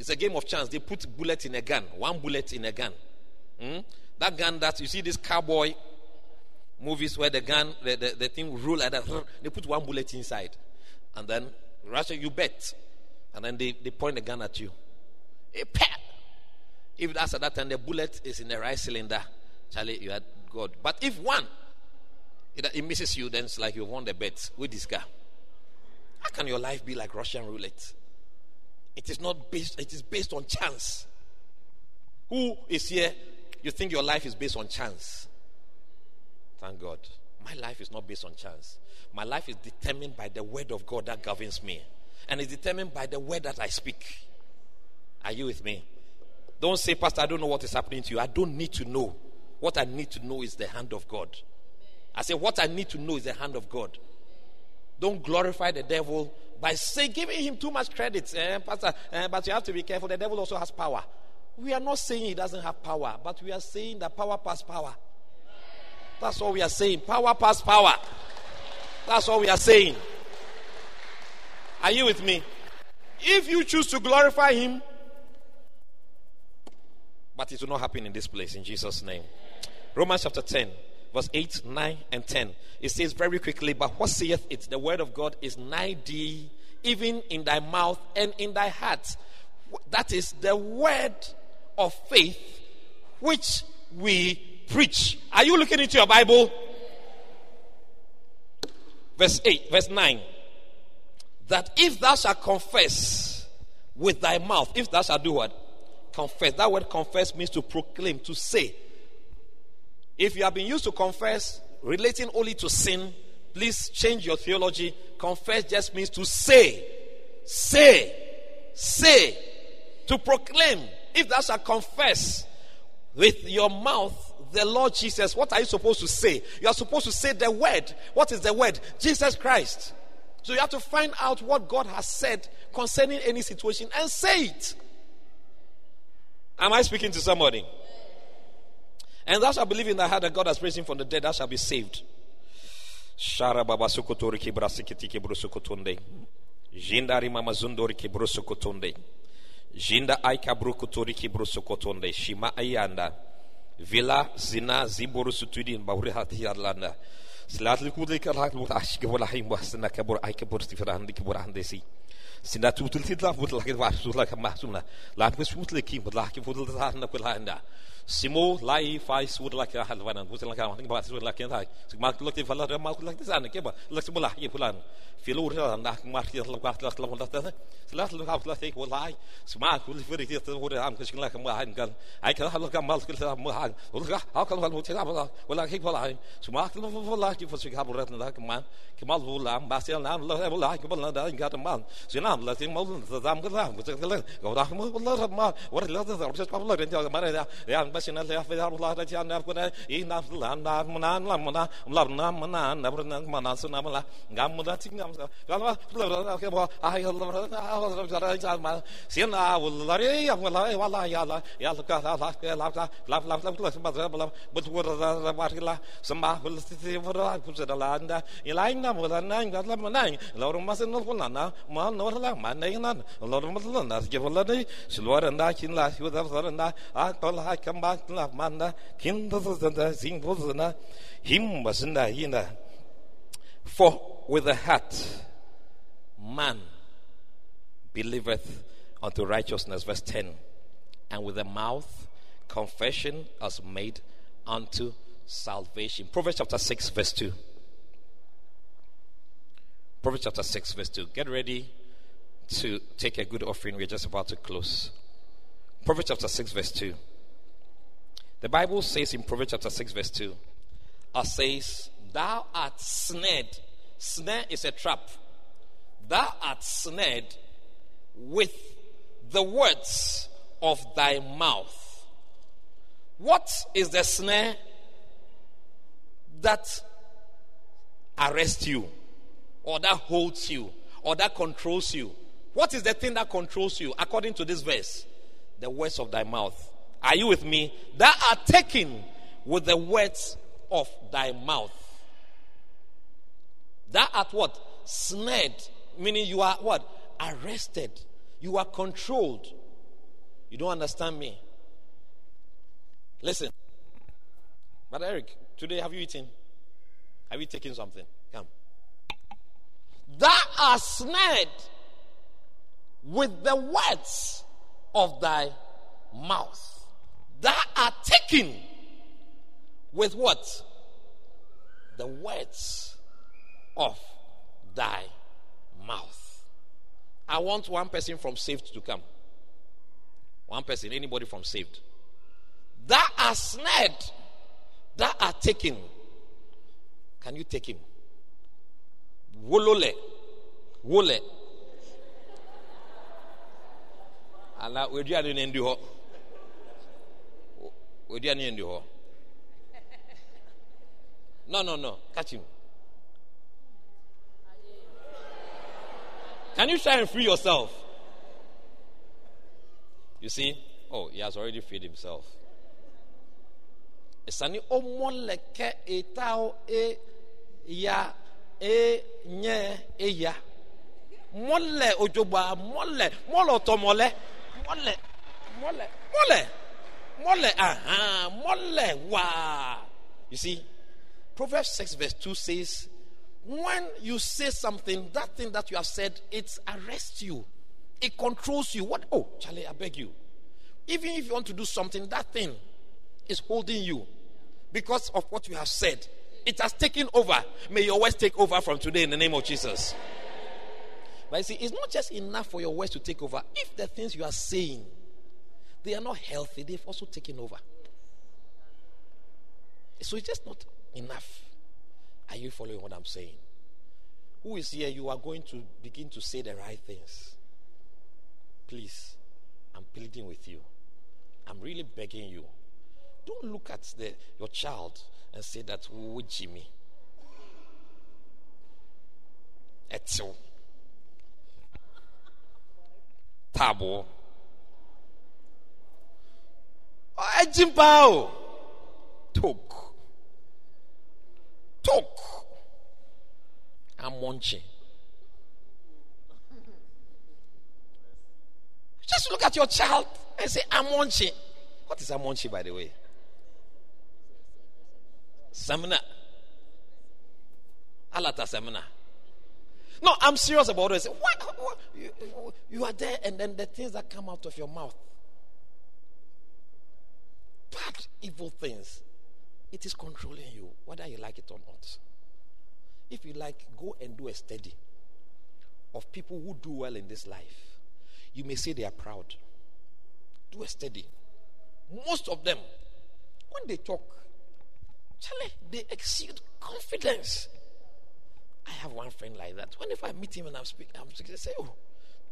Speaker 3: It's a game of chance. They put bullet in a gun, one bullet in a gun. Hmm? That gun that you see this cowboy movies where the gun, the, the, the thing roll like that, they put one bullet inside. And then Russia, you bet. And then they, they point the gun at you. If that's at that time, the bullet is in the right cylinder, Charlie, you had God. But if one, it, it misses you, then it's like you won the bet with this guy. How can your life be like Russian roulette? It is not based, it is based on chance. Who is here? You think your life is based on chance? Thank God. My life is not based on chance. My life is determined by the word of God that governs me. And it's determined by the word that I speak. Are you with me? Don't say, Pastor, I don't know what is happening to you. I don't need to know. What I need to know is the hand of God. I say, what I need to know is the hand of God. Don't glorify the devil by saying, giving him too much credit. Eh, Pastor, eh, but you have to be careful. The devil also has power. We are not saying he doesn't have power, but we are saying that power past power. That's all we are saying. Power past power. That's all we are saying. Are you with me? If you choose to glorify him, but it will not happen in this place in Jesus' name. Romans chapter 10, verse 8, 9, and 10. It says very quickly, But what saith it? The word of God is nigh thee, even in thy mouth and in thy heart. That is the word of faith which we preach. Are you looking into your Bible? Verse 8, verse 9. That if thou shalt confess with thy mouth, if thou shalt do what? Confess. That word confess means to proclaim, to say. If you have been used to confess relating only to sin, please change your theology. Confess just means to say. Say. Say. To proclaim. If thou shalt confess with your mouth the Lord Jesus, what are you supposed to say? You are supposed to say the word. What is the word? Jesus Christ. So you have to find out what God has said concerning any situation and say it. Am I speaking to somebody? And thus I believe in the heart that God has raised him from the dead, I shall be saved. Jinda rimama zundori kibrusu kutunde. Jinda aika brukutori kibrusu. Shima ayanda. Vila zina ziburusu tudin bahuri hati yadlanda. Slatli kudlikar hak mur ashki bola himbo asna kabur aika bursti firahandi kibur handesi. Sina tutul titla futla kid warsula kamasuna. Lakmis futla kim, but lakim futla tarna kulanda. Simo lai fai sud la ka halwana buta la ka ma ba sud la ka ma ku lak fala ma ku lak sana ke ba lak simo la ye fulan filu ra na ma ti la ka la la ta la la ka la te ko lai sma ku li firi ti ho ra am ka shin la ka ma han kan ai ka la ka mal ku la ma han ul ka ha ka la ti la ba wala ki fala sma ku la la ki fu ka bu ra na ka ma ki mal bu la ba se na la la ki ba la da ka ta ma sina la ti mal ta dam ka la ku ta la ga da ma la ma wa la ta ra ka la ja ma ra ya Asina la fe har la ta na ko na i na la na na la na la na na na na ma na su na la ga mu da tik na ma ga ma la la ke ba ay la la la la la ja ma si na u la re ya ma la wa la ya la ya la ka la la ke la la la la la la ma la la bu tu ra ra ma ri la sa ma hu la ti fu ra ku sa la na i la na mu la na ga la ma na la ru ma se na fu na na ma no la ma na na la ru ma la na ke fu la ni si lo ra na kin la si da ra na a to la ka ma la ma na kin da da da sing bo na him was na ina for with the heart man believeth unto righteousness verse 10 and with the mouth confession is made unto salvation. Proverbs chapter 6 verse 2 proverbs chapter 6 verse 2 get ready to take a good offering. We're just about to close. Proverbs chapter 6 verse 2 the bible says in proverbs chapter 6 verse 2 it says thou art snared snare is a trap thou art snared with the words of thy mouth. What is the snare that arrests you, or that holds you, or that controls you? What is the thing that controls you according to this verse? The words of thy mouth. Are you with me? That are taken with the words of thy mouth. That at what? Snared. Meaning you are what? Arrested. You are controlled. You don't understand me. Listen. But Eric, today have you eaten? Have you taken something? Come. That are snared with the words of thy mouth. That are taken with what? The words of thy mouth. I want one person from saved to come. One person, anybody from saved. That are snared, that are taken. Can you take him? Wolole. Wole. Ala weduane ne ndi hɔ. Weduane ndi. No, no, no. Catch him. Can you try and free yourself? You see? Oh, he has already freed himself. Esani omoleke etao e ya e nye e ya. Mole mole mole mole mole mole mole aha mole wa. You see? Proverbs 6 verse 2 says when you say something, that thing that you have said, it arrests you. It controls you. What? Oh, Charlie, I beg you. Even if you want to do something, that thing is holding you because of what you have said. It has taken over. May your words take over from today in the name of Jesus. But you see, it's not just enough for your words to take over. If the things you are saying, they are not healthy, they've also taken over. So it's just not enough. Are you following what I'm saying? Who is here? You are going to begin to say the right things. Please, I'm pleading with you. I'm really begging you. Don't look at the, your child and say that, oh, Jimmy. Etzel. Tabo. Ejimpao. Talk. Talk. I'm munching. Just look at your child and say, I'm munching. What is munching, by the way? Samina. Alata Samina. No, I'm serious about it. What, what you, you are there, and then the things that come out of your mouth, bad, evil things, it is controlling you, whether you like it or not. If you like, go and do a study of people who do well in this life. You may say they are proud. Do a study. Most of them, when they talk, Charlie, they exude confidence. I have one friend like that. Whenever I meet him and I'm speaking, I'm speaking, they say, "Oh,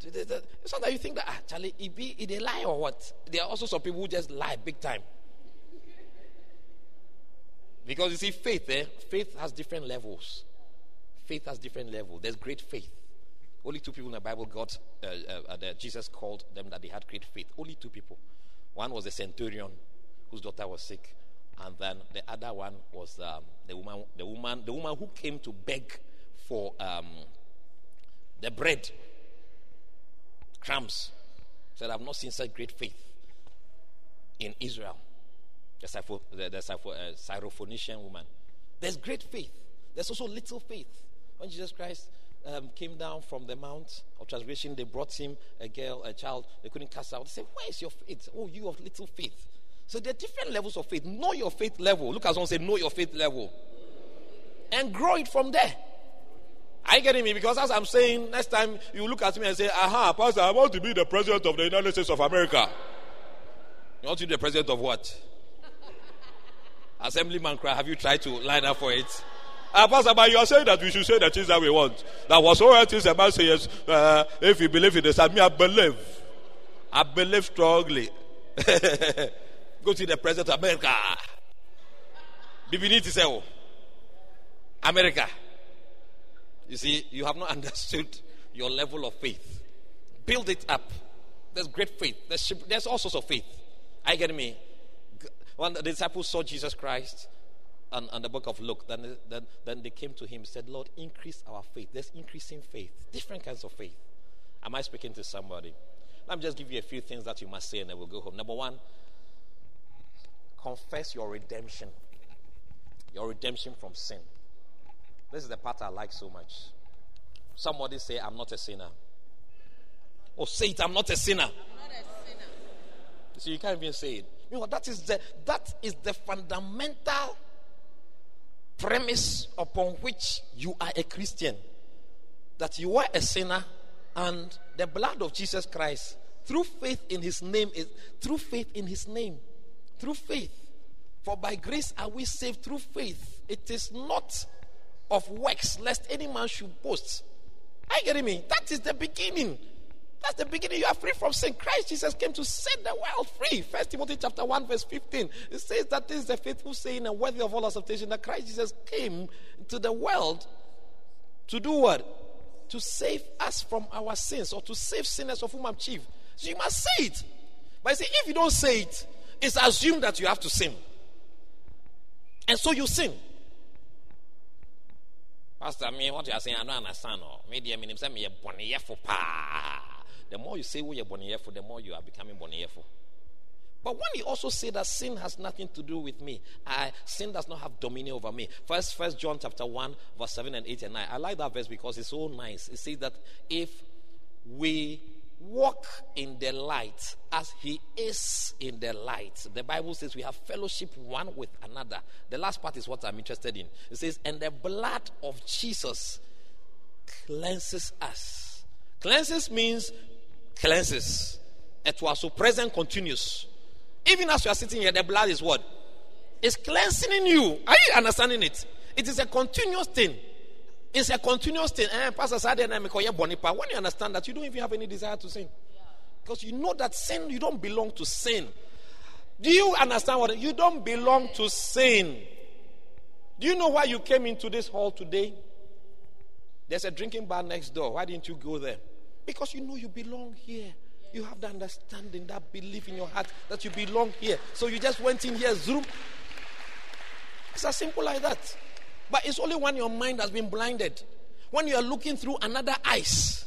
Speaker 3: that you think that ah, Charlie, it be it a lie or what?" There are also some people who just lie big time. Because you see, faith, eh? Faith has different levels. Faith has different levels. There's great faith. Only two people in the Bible got, uh, uh, uh, Jesus called them that they had great faith. Only two people. One was the centurion whose daughter was sick, and then the other one was um, the woman, the woman, the woman who came to beg for um, the bread, crumbs. Said, "I've not seen such great faith in Israel." The, Syroph- the, the uh, Syrophoenician woman. There's great faith. There's also little faith. When Jesus Christ um, came down from the Mount of Transfiguration, they brought him a girl, a child. They couldn't cast out. They said, "Where is your faith? Oh, you of little faith." So there are different levels of faith. Know your faith level. Look at someone say, "Know your faith level," and grow it from there. Are you getting me? Because as I'm saying, next time you look at me and say, "Aha, Pastor, I want to be the president of the United States of America." You want to be the president of what? Assemblyman cry. Have you tried to line up for it? Uh, Pastor, but you are saying that we should say the things that we want. That was all right things a man says, uh, if you believe in this, I mean, I believe. I believe strongly. Go to the president of America. Bibiniti say, oh, America. You see, you have not understood your level of faith. Build it up. There's great faith. There's, there's all sorts of faith. You getting me? When the disciples saw Jesus Christ and, and the book of Luke, then, then, then they came to him and said, Lord, increase our faith. There's increasing faith, different kinds of faith. Am I speaking to somebody? Let me just give you a few things that you must say and then we'll go home. Number one, confess your redemption. Your redemption from sin. This is the part I like so much. Somebody say, I'm not a sinner. Or oh, say it, I'm not a sinner. I'm not a sinner. So you can't even say it. Know, that is the that is the fundamental premise upon which you are a Christian. That you are a sinner and the blood of Jesus Christ through faith in his name is through faith in his name. Through faith. For by grace are we saved through faith. It is not of works, lest any man should boast. Are you getting me? That is the beginning. That's the beginning. You are free from sin. Christ Jesus came to set the world free. First Timothy chapter 1, verse 15. It says that this is the faithful saying and worthy of all acceptation that Christ Jesus came to the world to do what? To save us from our sins or to save sinners of whom I'm chief. So you must say it. But see, if you don't say it, it's assumed that you have to sin. And so you sin. Pastor, me, what you are saying, I don't understand. No. Me, dear, me, say me a bonnieful pa. The more you say oh, we are bonnieful, the more you are becoming bonnieful. But when you also say that sin has nothing to do with me, I, sin does not have dominion over me. First, First John chapter one, verse seven and eight and nine. I like that verse because it's so nice. It says that if we walk in the light as he is in the light. The Bible says we have fellowship one with another. The last part is what I'm interested in. It says, and the blood of Jesus cleanses us. Cleanses means cleanses. It was so present continuous. Even as you are sitting here, the blood is what? It's cleansing you. Are you understanding it? It is a continuous thing. It's a continuous thing. Eh, Pastor Saturday and I call you bonipa. when you understand that, you don't even have any desire to sin. Because you know that sin, you don't belong to sin. Do you understand what? You don't belong to sin. Do you know why you came into this hall today? There's a drinking bar next door. Why didn't you go there? Because you know you belong here. You have the understanding, that belief in your heart that you belong here. So you just went in here, zoom. It's as simple like that. But it's only when your mind has been blinded. When you are looking through another eyes,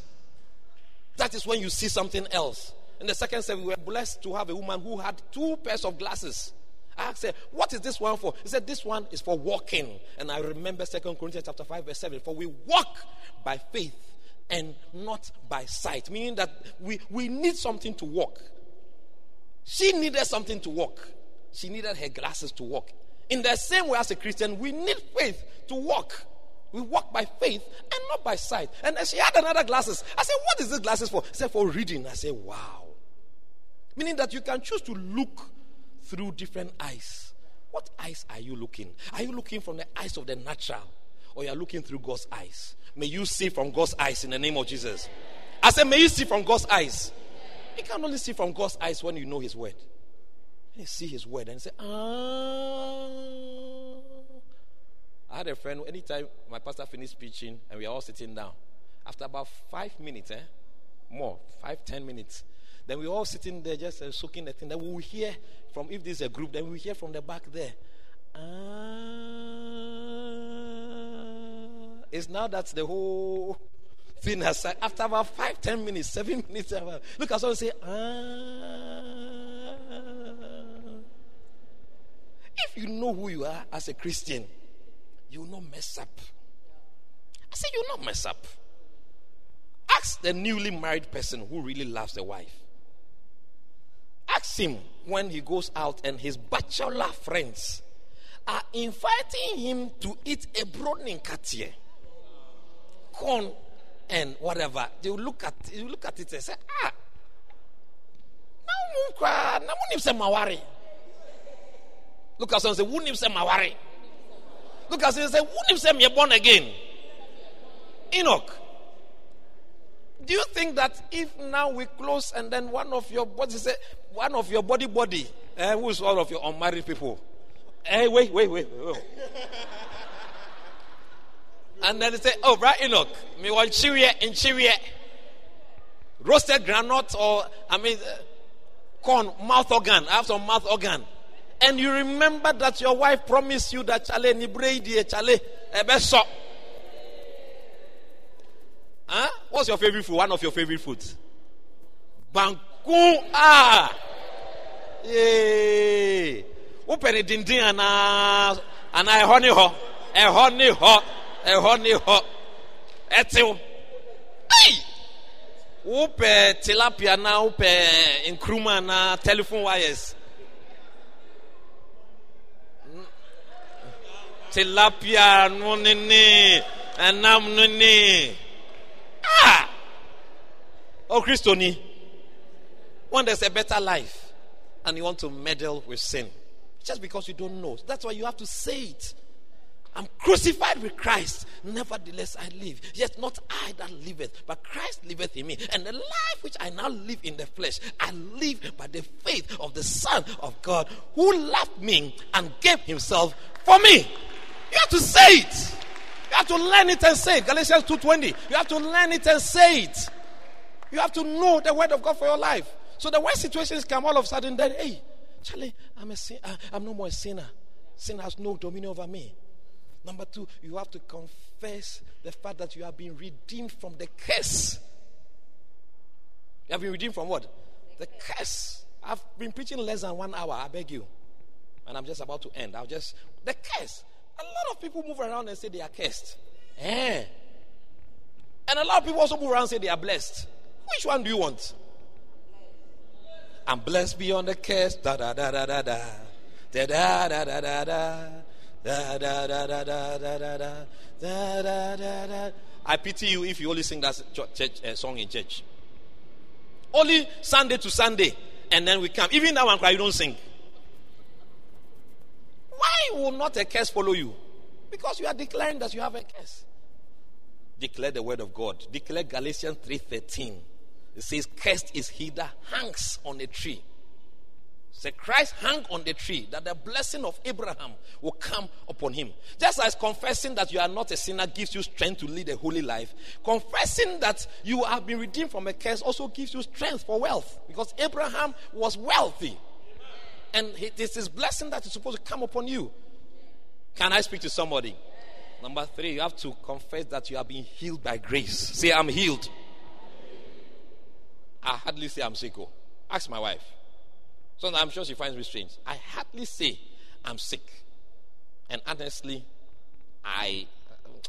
Speaker 3: that is when you see something else. In the second service, we were blessed to have a woman who had two pairs of glasses. I asked her, What is this one for? He said, This one is for walking. And I remember Second Corinthians chapter 5, verse 7. For we walk by faith and not by sight. Meaning that we, we need something to walk. She needed something to walk. She needed her glasses to walk. In the same way as a Christian, we need faith to walk. We walk by faith and not by sight. And then she had another glasses. I said, What is this glasses for? She said, For reading. I said, Wow. Meaning that you can choose to look through different eyes. What eyes are you looking? Are you looking from the eyes of the natural or you are looking through God's eyes? May you see from God's eyes in the name of Jesus. I said, May you see from God's eyes. You can only see from God's eyes when you know His word. And see his word and say, ah. I had a friend, anytime my pastor finished preaching and we are all sitting down, after about five minutes, eh, more, five, ten minutes, then we all sitting there just uh, soaking the thing. Then we will hear from, if this is a group, then we hear from the back there. Ah. It's now that the whole thing has, after about five, ten minutes, seven minutes, look at someone say, ah. If you know who you are as a Christian, you will not mess up. I say you will not mess up. Ask the newly married person who really loves the wife. Ask him when he goes out and his bachelor friends are inviting him to eat a brown katie, corn, and whatever. They will look at you look at it and say, ah, now, say marry. Look at someone say, names them Mawari? Look at and say, Who say me born again? Enoch. Do you think that if now we close and then one of your body say one of your body body, eh, who's one of your unmarried people? Hey, wait, wait, wait, wait. And then they say, Oh, right, Enoch, me want chiwie in chiwie. Roasted granite or I mean uh, corn, mouth organ. I have some mouth organ. And you remember that your wife promised you that chale ni brady chale ebeso. Huh? What's your favorite food? One of your favorite foods? Banku. Ah. Yay. Open it din din ana ana ehɔ ne hɔ. Ehɔ ne hɔ. Ehɔ ne hɔ. Ɛtew. Hey. Wopɛ tilapia na wopɛ nkruma na telephone wires. Tilapia no ne ne. Ɛnam no ne. Ah! Oh, Christoni. When there's a better life and you want to meddle with sin, just because you don't know. That's why you have to say it. I'm crucified with Christ. Nevertheless, I live. Yet not I that liveth, but Christ liveth in me. And the life which I now live in the flesh, I live by the faith of the Son of God who loved me and gave himself for me. You have to say it. You have to learn it and say it. Galatians 2.20. You have to learn it and say it. You have to know the word of God for your life. So the worst situations come all of a sudden, then, hey, Charlie, I'm a sin- uh, I'm no more a sinner. Sin has no dominion over me. Number two, you have to confess the fact that you have been redeemed from the curse. You have been redeemed from what? The curse. I've been preaching less than one hour, I beg you. And I'm just about to end. I'll just, the curse. A lot of people move around and say they are cursed. Eh. And a lot of people also move around and say they are blessed. Which one do you want? I'm blessed beyond the curse. Da da da da da da. Da da da da da da. Da da da da da da da da. Da da da. I pity you if you only sing that church, uh, song in church. Only Sunday to Sunday, and then we come. Even that one cry, you don't sing. Why will not a curse follow you? Because you are declaring that you have a curse. Declare the word of God. Declare Galatians 3:13. It says, Cursed is he that hangs on a tree. Say Christ hung on the tree that the blessing of Abraham will come upon him. Just as confessing that you are not a sinner gives you strength to lead a holy life, confessing that you have been redeemed from a curse also gives you strength for wealth because Abraham was wealthy. And it is his blessing that is supposed to come upon you. Can I speak to somebody? Number three, you have to confess that you have been healed by grace. Say, I'm healed. I hardly say I'm sick. oh. Ask my wife. So I'm sure she finds me strange. I hardly say I'm sick. And honestly, I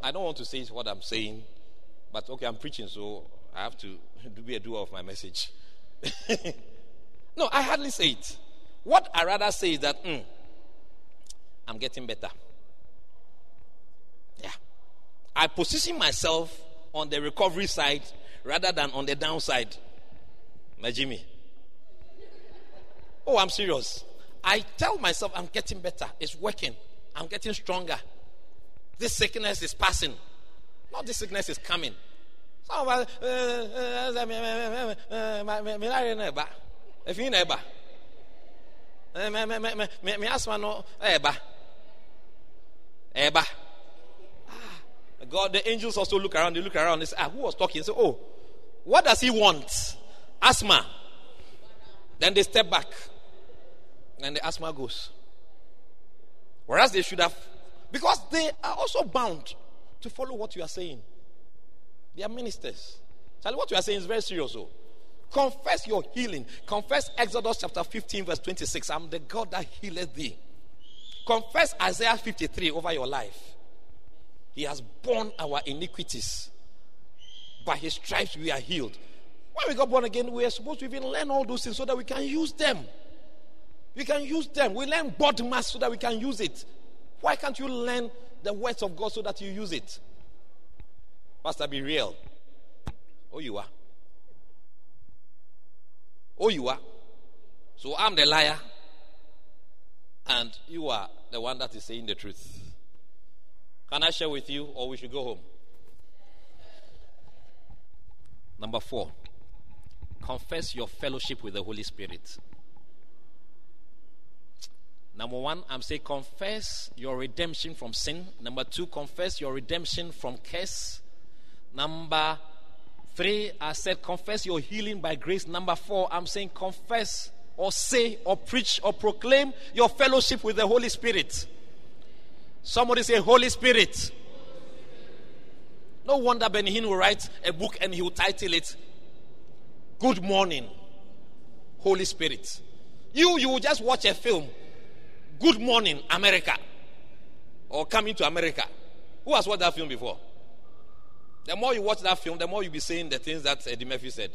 Speaker 3: I don't want to say what I'm saying, but okay, I'm preaching, so I have to be a doer of my message. no, I hardly say it. What I rather say is that "Mm, I'm getting better. Yeah. I position myself on the recovery side rather than on the downside. My Jimmy. Oh, I'm serious. I tell myself I'm getting better. It's working. I'm getting stronger. This sickness is passing. Not this sickness is coming. Some of us, uh, uh, uh, uh. If you. Eh, me- asthma no eba. Eba. Ah, God, the angels also look around. They look around. They say, ah, who was talking? Say, oh, what does he want? Asthma. Then they step back. And the asthma goes. Whereas they should have, because they are also bound to follow what you are saying. They are ministers. Charlie, what you are saying is very serious. Oh. Confess your healing. Confess Exodus chapter 15, verse 26. I'm the God that healeth thee. Confess Isaiah 53 over your life. He has borne our iniquities. By his stripes we are healed. When we got born again, we are supposed to even learn all those things so that we can use them. We can use them. We learn body mass so that we can use it. Why can't you learn the words of God so that you use it? Pastor, be real. Oh, you are. Oh, you are. So I'm the liar, and you are the one that is saying the truth. Can I share with you, or we should go home? Number four, confess your fellowship with the Holy Spirit. Number one, I'm saying confess your redemption from sin. Number two, confess your redemption from curse. Number three, I said confess your healing by grace. Number four, I'm saying confess or say or preach or proclaim your fellowship with the Holy Spirit. Somebody say, Holy Spirit. No wonder Benny Hinn will write a book and he will title it Good Morning, Holy Spirit. You, you will just watch a film Good Morning, America. Or Coming to America. Who has watched that film before? The more you watch that film, the more you'll be saying the things that Eddie Murphy said.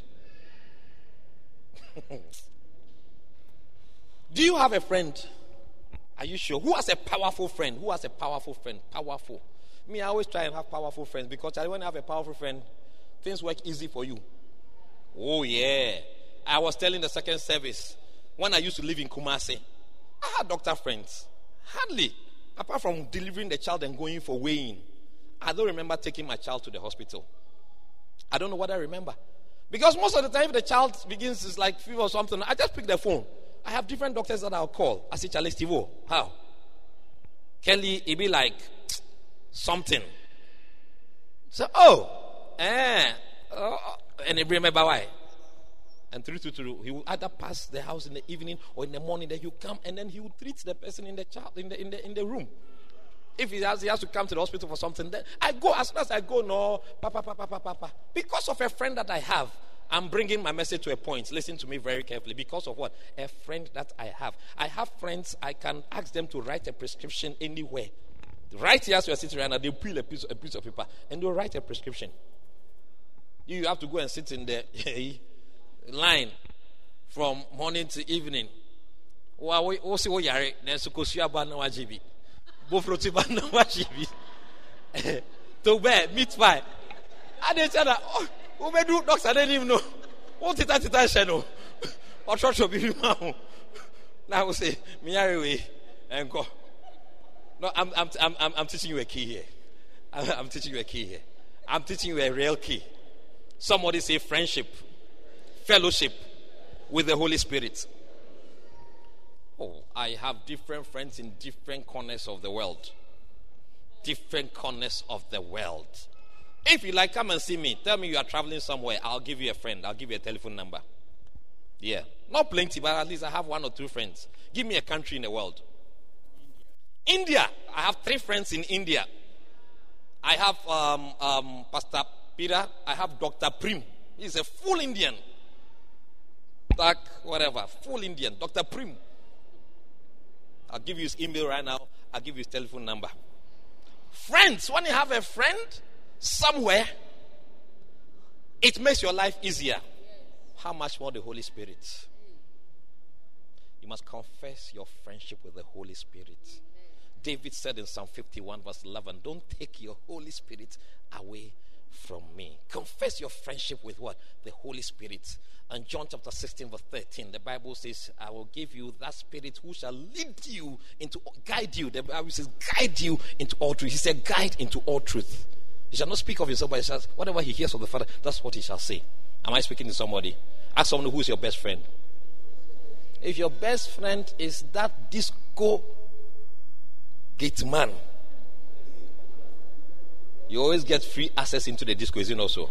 Speaker 3: Do you have a friend? Are you sure? Who has a powerful friend? Who has a powerful friend? Powerful. Me, I always try and have powerful friends because when I have a powerful friend, things work easy for you. Oh, yeah. I was telling the second service when I used to live in Kumasi. I had doctor friends. Hardly. Apart from delivering the child and going for weighing. I don't remember taking my child to the hospital. I don't know what I remember. Because most of the time, if the child begins is like fever or something, I just pick the phone. I have different doctors that I'll call. I say, Charlie Stivo, how? Kelly, it be like something. So, oh, eh, oh, and it remember why. And through to through, he will either pass the house in the evening or in the morning. Then he'll come and then he will treat the person in the child in the in the in the room. If he has, he has to come to the hospital for something, then I go as soon as I go. No, papa, papa, papa, papa. Because of a friend that I have, I'm bringing my message to a point. Listen to me very carefully. Because of what? A friend that I have. I have friends. I can ask them to write a prescription anywhere. Right here, as you are sitting right now, they peel a piece, a piece of paper and they'll write a prescription. You have to go and sit in the line from morning to evening. Wa. To be meat pie. I dey tell that oh wo be do doctor dey even know. Wo tita tita she no. O chocho bi ma ho. Na wo say me yare we enko. No, I'm, I'm, I'm, I'm, teaching you a key here. I'm, I'm teaching you a key here. I'm teaching you a real key. Somebody say friendship fellowship with the Holy Spirit. Oh, I have different friends in different corners of the world. Different corners of the world. If you like, come and see me. Tell me you are traveling somewhere. I'll give you a friend. I'll give you a telephone number. Yeah. Not plenty, but at least I have one or two friends. Give me a country in the world. India. I have three friends in India. I have um, um, Pastor Peter. I have Dr. Prim. He's a full Indian dark, whatever, full Indian, Dr. Prim. I'll give you his email right now. I'll give you his telephone number. Friends, when you have a friend somewhere, it makes your life easier. How much more the Holy Spirit? You must confess your friendship with the Holy Spirit. David said in Psalm 51, verse 11, Don't take your Holy Spirit away from me. Confess your friendship with what? The Holy Spirit. And John chapter 16, verse 13, the Bible says, I will give you that spirit who shall lead you into, guide you. The Bible says, guide you into all truth. He said, guide into all truth. He shall not speak of himself, but he shall, whatever he hears from the Father, that's what he shall say. Am I speaking to somebody? Ask someone who is your best friend. If your best friend is that disco gate man, you always get free access into the disco, is it not so?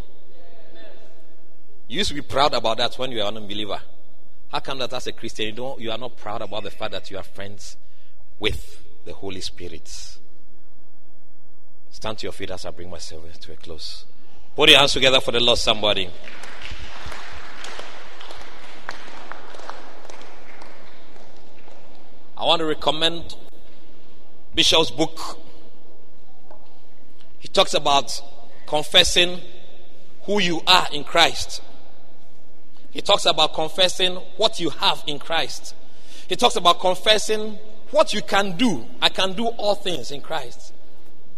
Speaker 3: You used to be proud about that when you were an unbeliever. How come that as a Christian you don't you are not proud about the fact that you are friends with the Holy Spirit? Stand to your feet as I bring my myself to a close. Put your hands together for the Lord, somebody. I want to recommend Bishop's book. He talks about confessing who you are in Christ. He talks about confessing what you have in Christ. He talks about confessing what you can do. I can do all things in Christ.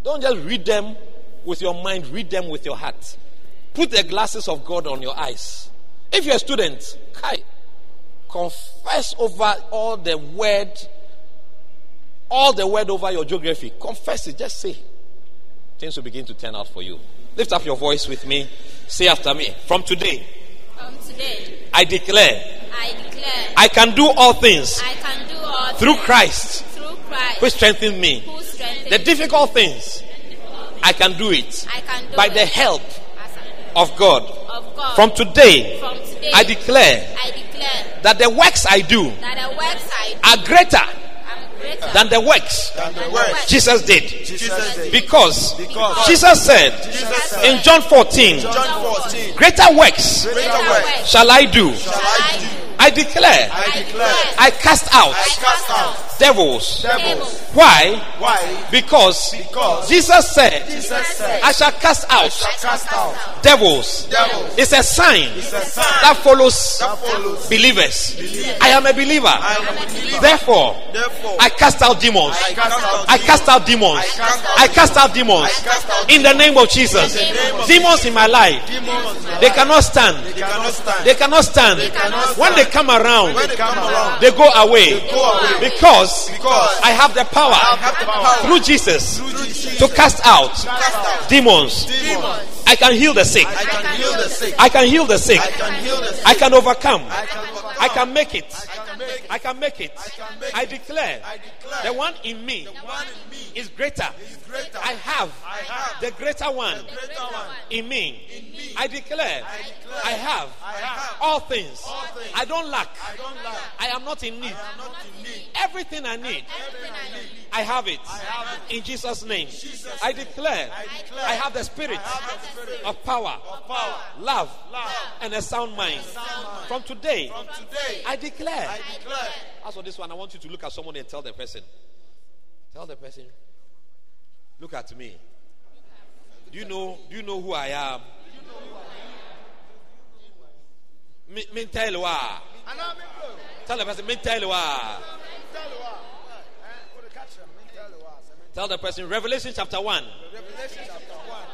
Speaker 3: Don't just read them with your mind, read them with your heart. Put the glasses of God on your eyes. If you're a student, Kai, confess over all the word, all the word over your geography. Confess it, just say. Things will begin to turn out for you. Lift up your voice with me. Say after me. From today,
Speaker 4: From today,
Speaker 3: I declare
Speaker 4: I declare
Speaker 3: I can do all things
Speaker 4: I can do all
Speaker 3: through
Speaker 4: things
Speaker 3: Christ
Speaker 4: through Christ
Speaker 3: which strengthens me.
Speaker 4: who strengthens
Speaker 3: The difficult things, I can do it
Speaker 4: I can do
Speaker 3: by
Speaker 4: it
Speaker 3: the help of God.
Speaker 4: of God.
Speaker 3: From today,
Speaker 4: From today,
Speaker 3: I declare
Speaker 4: I declare
Speaker 3: that the works I do
Speaker 4: that the works I do
Speaker 3: are greater
Speaker 4: greater
Speaker 3: than the works
Speaker 5: Than the works
Speaker 3: Jesus did.
Speaker 5: Jesus did.
Speaker 3: Because
Speaker 5: Because
Speaker 3: Jesus said in John 14,
Speaker 5: John 14,
Speaker 3: greater works
Speaker 5: greater
Speaker 4: Greater
Speaker 5: works
Speaker 4: works
Speaker 3: shall I do.
Speaker 5: shall I do.
Speaker 3: I declare,
Speaker 5: I declare,
Speaker 3: I cast out
Speaker 5: I cast out
Speaker 3: devils.
Speaker 5: devils.
Speaker 3: Why?
Speaker 5: Why?
Speaker 3: Because
Speaker 5: Because
Speaker 3: Jesus said,
Speaker 5: Jesus said,
Speaker 3: I shall cast out shall
Speaker 5: cast out
Speaker 3: devils.
Speaker 5: devils.
Speaker 3: It's a sign
Speaker 5: It's a sign
Speaker 3: that follows
Speaker 5: that follows.
Speaker 3: believers. I am a believer.
Speaker 5: I am a believer.
Speaker 3: Therefore,
Speaker 5: Therefore,
Speaker 3: I cast out demons.
Speaker 5: I cast out
Speaker 3: I cast out demons. I cast out demons.
Speaker 5: I cast out
Speaker 3: In the name of Jesus.
Speaker 5: name of
Speaker 3: Demons in my life. They cannot stand.
Speaker 5: They cannot stand.
Speaker 3: They cannot stand. When they come around,
Speaker 5: When they come around,
Speaker 3: they go away.
Speaker 5: go away.
Speaker 3: Because
Speaker 5: Because
Speaker 3: I have the power
Speaker 5: have the power
Speaker 3: through Jesus
Speaker 5: through Jesus
Speaker 3: to cast out
Speaker 5: cast out
Speaker 3: demons.
Speaker 5: demons.
Speaker 3: I can heal the sick.
Speaker 5: I can heal the sick.
Speaker 3: I can heal the sick.
Speaker 5: I can heal.
Speaker 3: I can overcome.
Speaker 5: I can overcome.
Speaker 3: I can make it.
Speaker 5: I can make it.
Speaker 3: I can make it.
Speaker 5: can make
Speaker 3: I declare
Speaker 5: I declare
Speaker 3: the one in me
Speaker 5: one in me
Speaker 3: is greater.
Speaker 5: is greater.
Speaker 3: I have
Speaker 5: I have
Speaker 3: the greater one
Speaker 5: greater one.
Speaker 3: in me.
Speaker 5: In me.
Speaker 3: I declare
Speaker 5: declare
Speaker 3: I have
Speaker 5: I have
Speaker 3: all things.
Speaker 5: things.
Speaker 3: I don't lack.
Speaker 5: I don't lack.
Speaker 3: I am not in need.
Speaker 5: Not in need.
Speaker 3: Everything I need,
Speaker 4: everything I need.
Speaker 3: I have it.
Speaker 5: have
Speaker 3: In Jesus' name.
Speaker 5: Jesus'
Speaker 3: I declare
Speaker 5: declare
Speaker 3: I have the spirit
Speaker 5: have the spirit
Speaker 3: of power,
Speaker 5: power,
Speaker 3: love,
Speaker 5: love,
Speaker 3: and a sound mind.
Speaker 5: mind.
Speaker 3: From today,
Speaker 5: From today,
Speaker 3: I declare.
Speaker 5: I declare.
Speaker 3: As for this one, I want you to look at someone and tell the person. Tell the person. Look at me. Do you know? Do you know who I am? Me, me tell you. Tell the person. Me tell you. Tell the person. Revelation chapter one,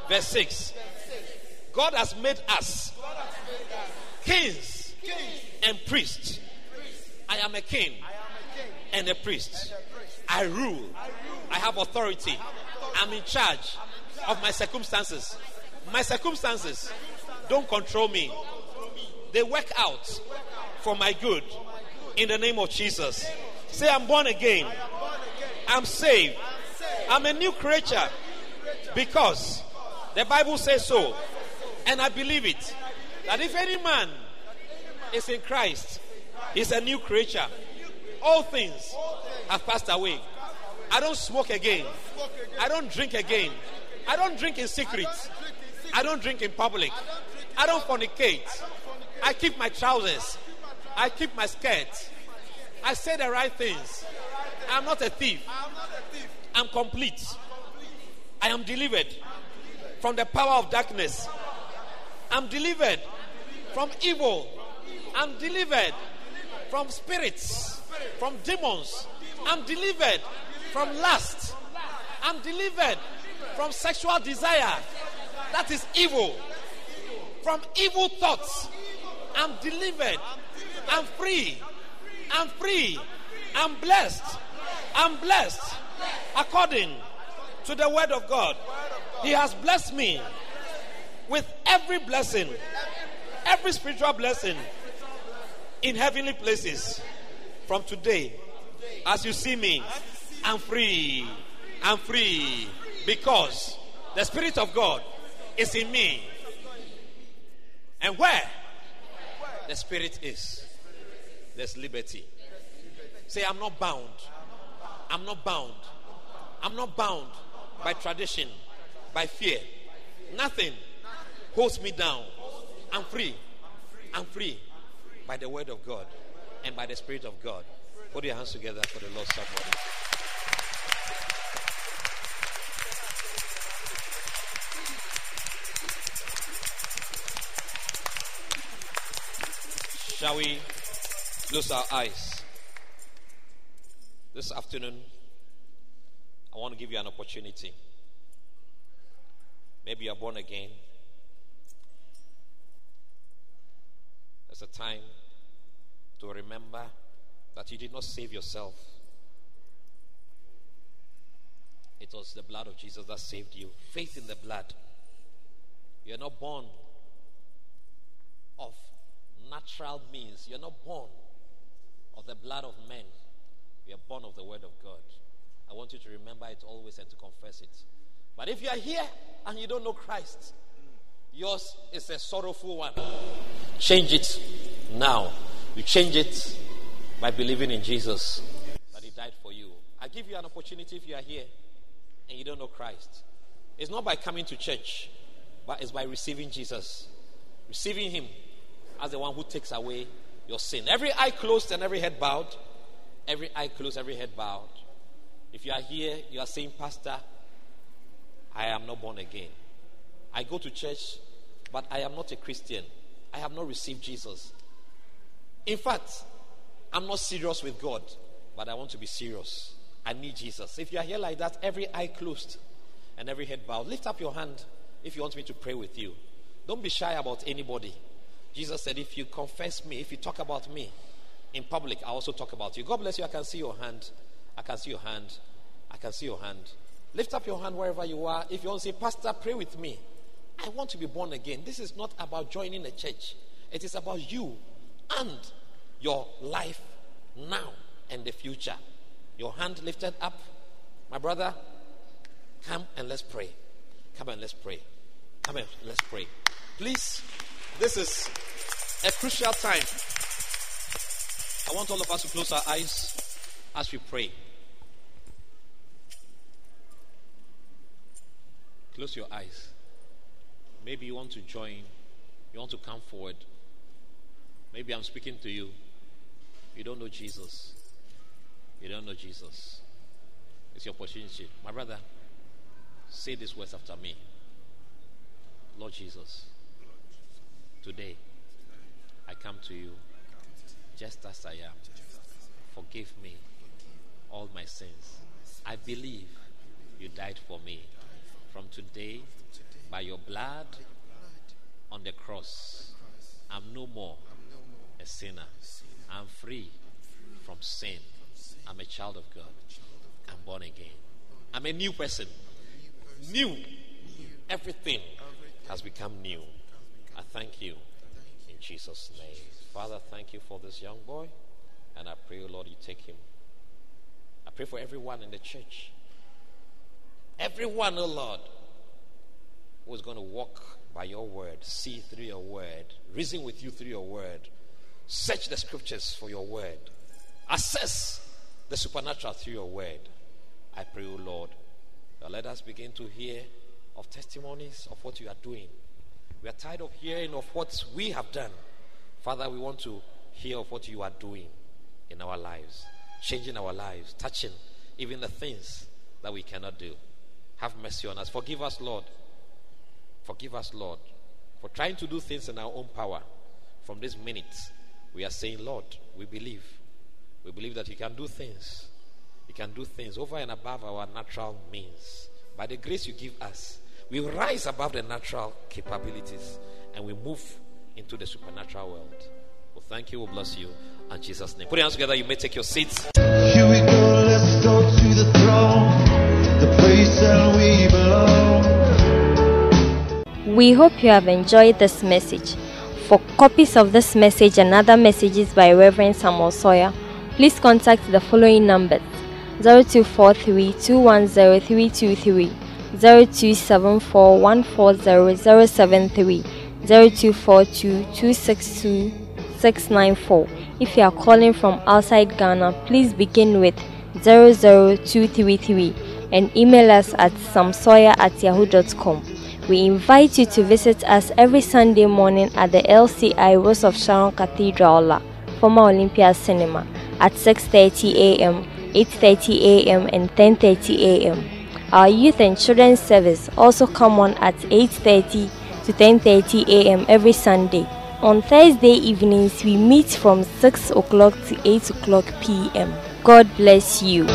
Speaker 3: verse six. God has made us kings and priests. I am a king and a priest. I rule. I have authority. I'm in charge of my circumstances. My circumstances don't control me. They work out for my good in the name of Jesus. Say, I'm born again. I'm saved. I'm a new creature because the Bible says so. And I believe it. That if any man is in Christ, he's a new creature. All things have passed away. I don't smoke again. I don't drink again. I don't drink in secret. I don't drink in public. I don't fornicate. I keep my trousers. I keep my skirt. I say the right things. I'm not a thief. I'm complete. I am delivered from the power of darkness. I'm delivered from evil. I'm delivered from spirits, from demons. I'm delivered from lust. I'm delivered from sexual desire. That is evil. From evil thoughts. I'm delivered. I'm free. I'm free. I'm blessed. I'm blessed according to the word of God. He has blessed me with every blessing, every spiritual blessing in heavenly places. From today, as you see me, I'm free. I'm free because the Spirit of God is in me. And where the Spirit is, there's liberty. Say, I'm not bound. I'm not bound. I'm not bound by tradition, by fear. Nothing holds me down. I'm free. I'm free by the word of God and by the Spirit of God. Put your hands together for the Lord somebody. Shall we close our eyes? This afternoon, I want to give you an opportunity. Maybe you're born again. There's a time to remember that you did not save yourself. It was the blood of Jesus that saved you. Faith in the blood. You're not born of natural means. You're not born of the blood of men. You're born of the word of God. I want you to remember it always and to confess it. But if you are here and you don't know Christ, yours is a sorrowful one. Change it now. You change it by believing in Jesus that He died for you. I give you an opportunity if you are here and you don't know Christ. It's not by coming to church, but it's by receiving Jesus. Receiving Him as the one who takes away your sin. Every eye closed and every head bowed. Every eye closed, every head bowed. If you are here, you are saying, Pastor, I am not born again. I go to church, but I am not a Christian. I have not received Jesus. In fact, I'm not serious with God, but I want to be serious. I need Jesus. If you are here like that, every eye closed and every head bowed, lift up your hand if you want me to pray with you. Don't be shy about anybody. Jesus said, If you confess me, if you talk about me in public, I also talk about you. God bless you. I can see your hand. I can see your hand. I can see your hand. Lift up your hand wherever you are. If you want to say, Pastor, pray with me. I want to be born again. This is not about joining a church, it is about you and your life now and the future. Your hand lifted up. My brother, come and let's pray. Come and let's pray. Come and let's pray. Please, this is a crucial time. I want all of us to close our eyes as we pray. Close your eyes. Maybe you want to join, you want to come forward. Maybe I'm speaking to you. You don't know Jesus. You don't know Jesus. It's your opportunity. My brother, say these words after me. Lord Jesus, today I come to you just as I am. Forgive me all my sins. I believe you died for me. From today, by your blood on the cross, I'm no more a sinner. I'm free from sin. I'm a child of God. I'm born again. I'm a new person. New. Everything has become new. I thank you in Jesus' name. Father, thank you for this young boy. And I pray, Lord, you take him. I pray for everyone in the church. Everyone, oh Lord, who is going to walk by your word, see through your word, reason with you through your word, search the scriptures for your word, assess the supernatural through your word. I pray, O Lord, that let us begin to hear of testimonies of what you are doing. We are tired of hearing of what we have done. Father, we want to hear of what you are doing in our lives, changing our lives, touching even the things that we cannot do. Have mercy on us. Forgive us, Lord. Forgive us, Lord, for trying to do things in our own power. From this minute, we are saying, Lord, we believe. We believe that you can do things. You can do things over and above our natural means. By the grace you give us, we rise above the natural capabilities and we move into the supernatural world. Well, thank you. We bless you. In Jesus' name. Put your hands together. You may take your seats.
Speaker 2: Here we go, let's go to the throne, the place that we belong.
Speaker 1: We hope you have enjoyed this message. For copies of this message and other messages by Reverend Samuel Sawyer, please contact the following numbers 0243 210323, 0274 140073, 0242 If you are calling from outside Ghana, please begin with 00233 and email us at samsawyer at yahoo.com. We invite you to visit us every Sunday morning at the LCI Rose of Sharon Cathedral, former Olympia Cinema, at 6:30 a.m., 8:30 a.m., and 10:30 a.m. Our youth and children's service also come on at 8:30 to 10:30 a.m. every Sunday. On Thursday evenings, we meet from 6 o'clock to 8 o'clock p.m. God bless you.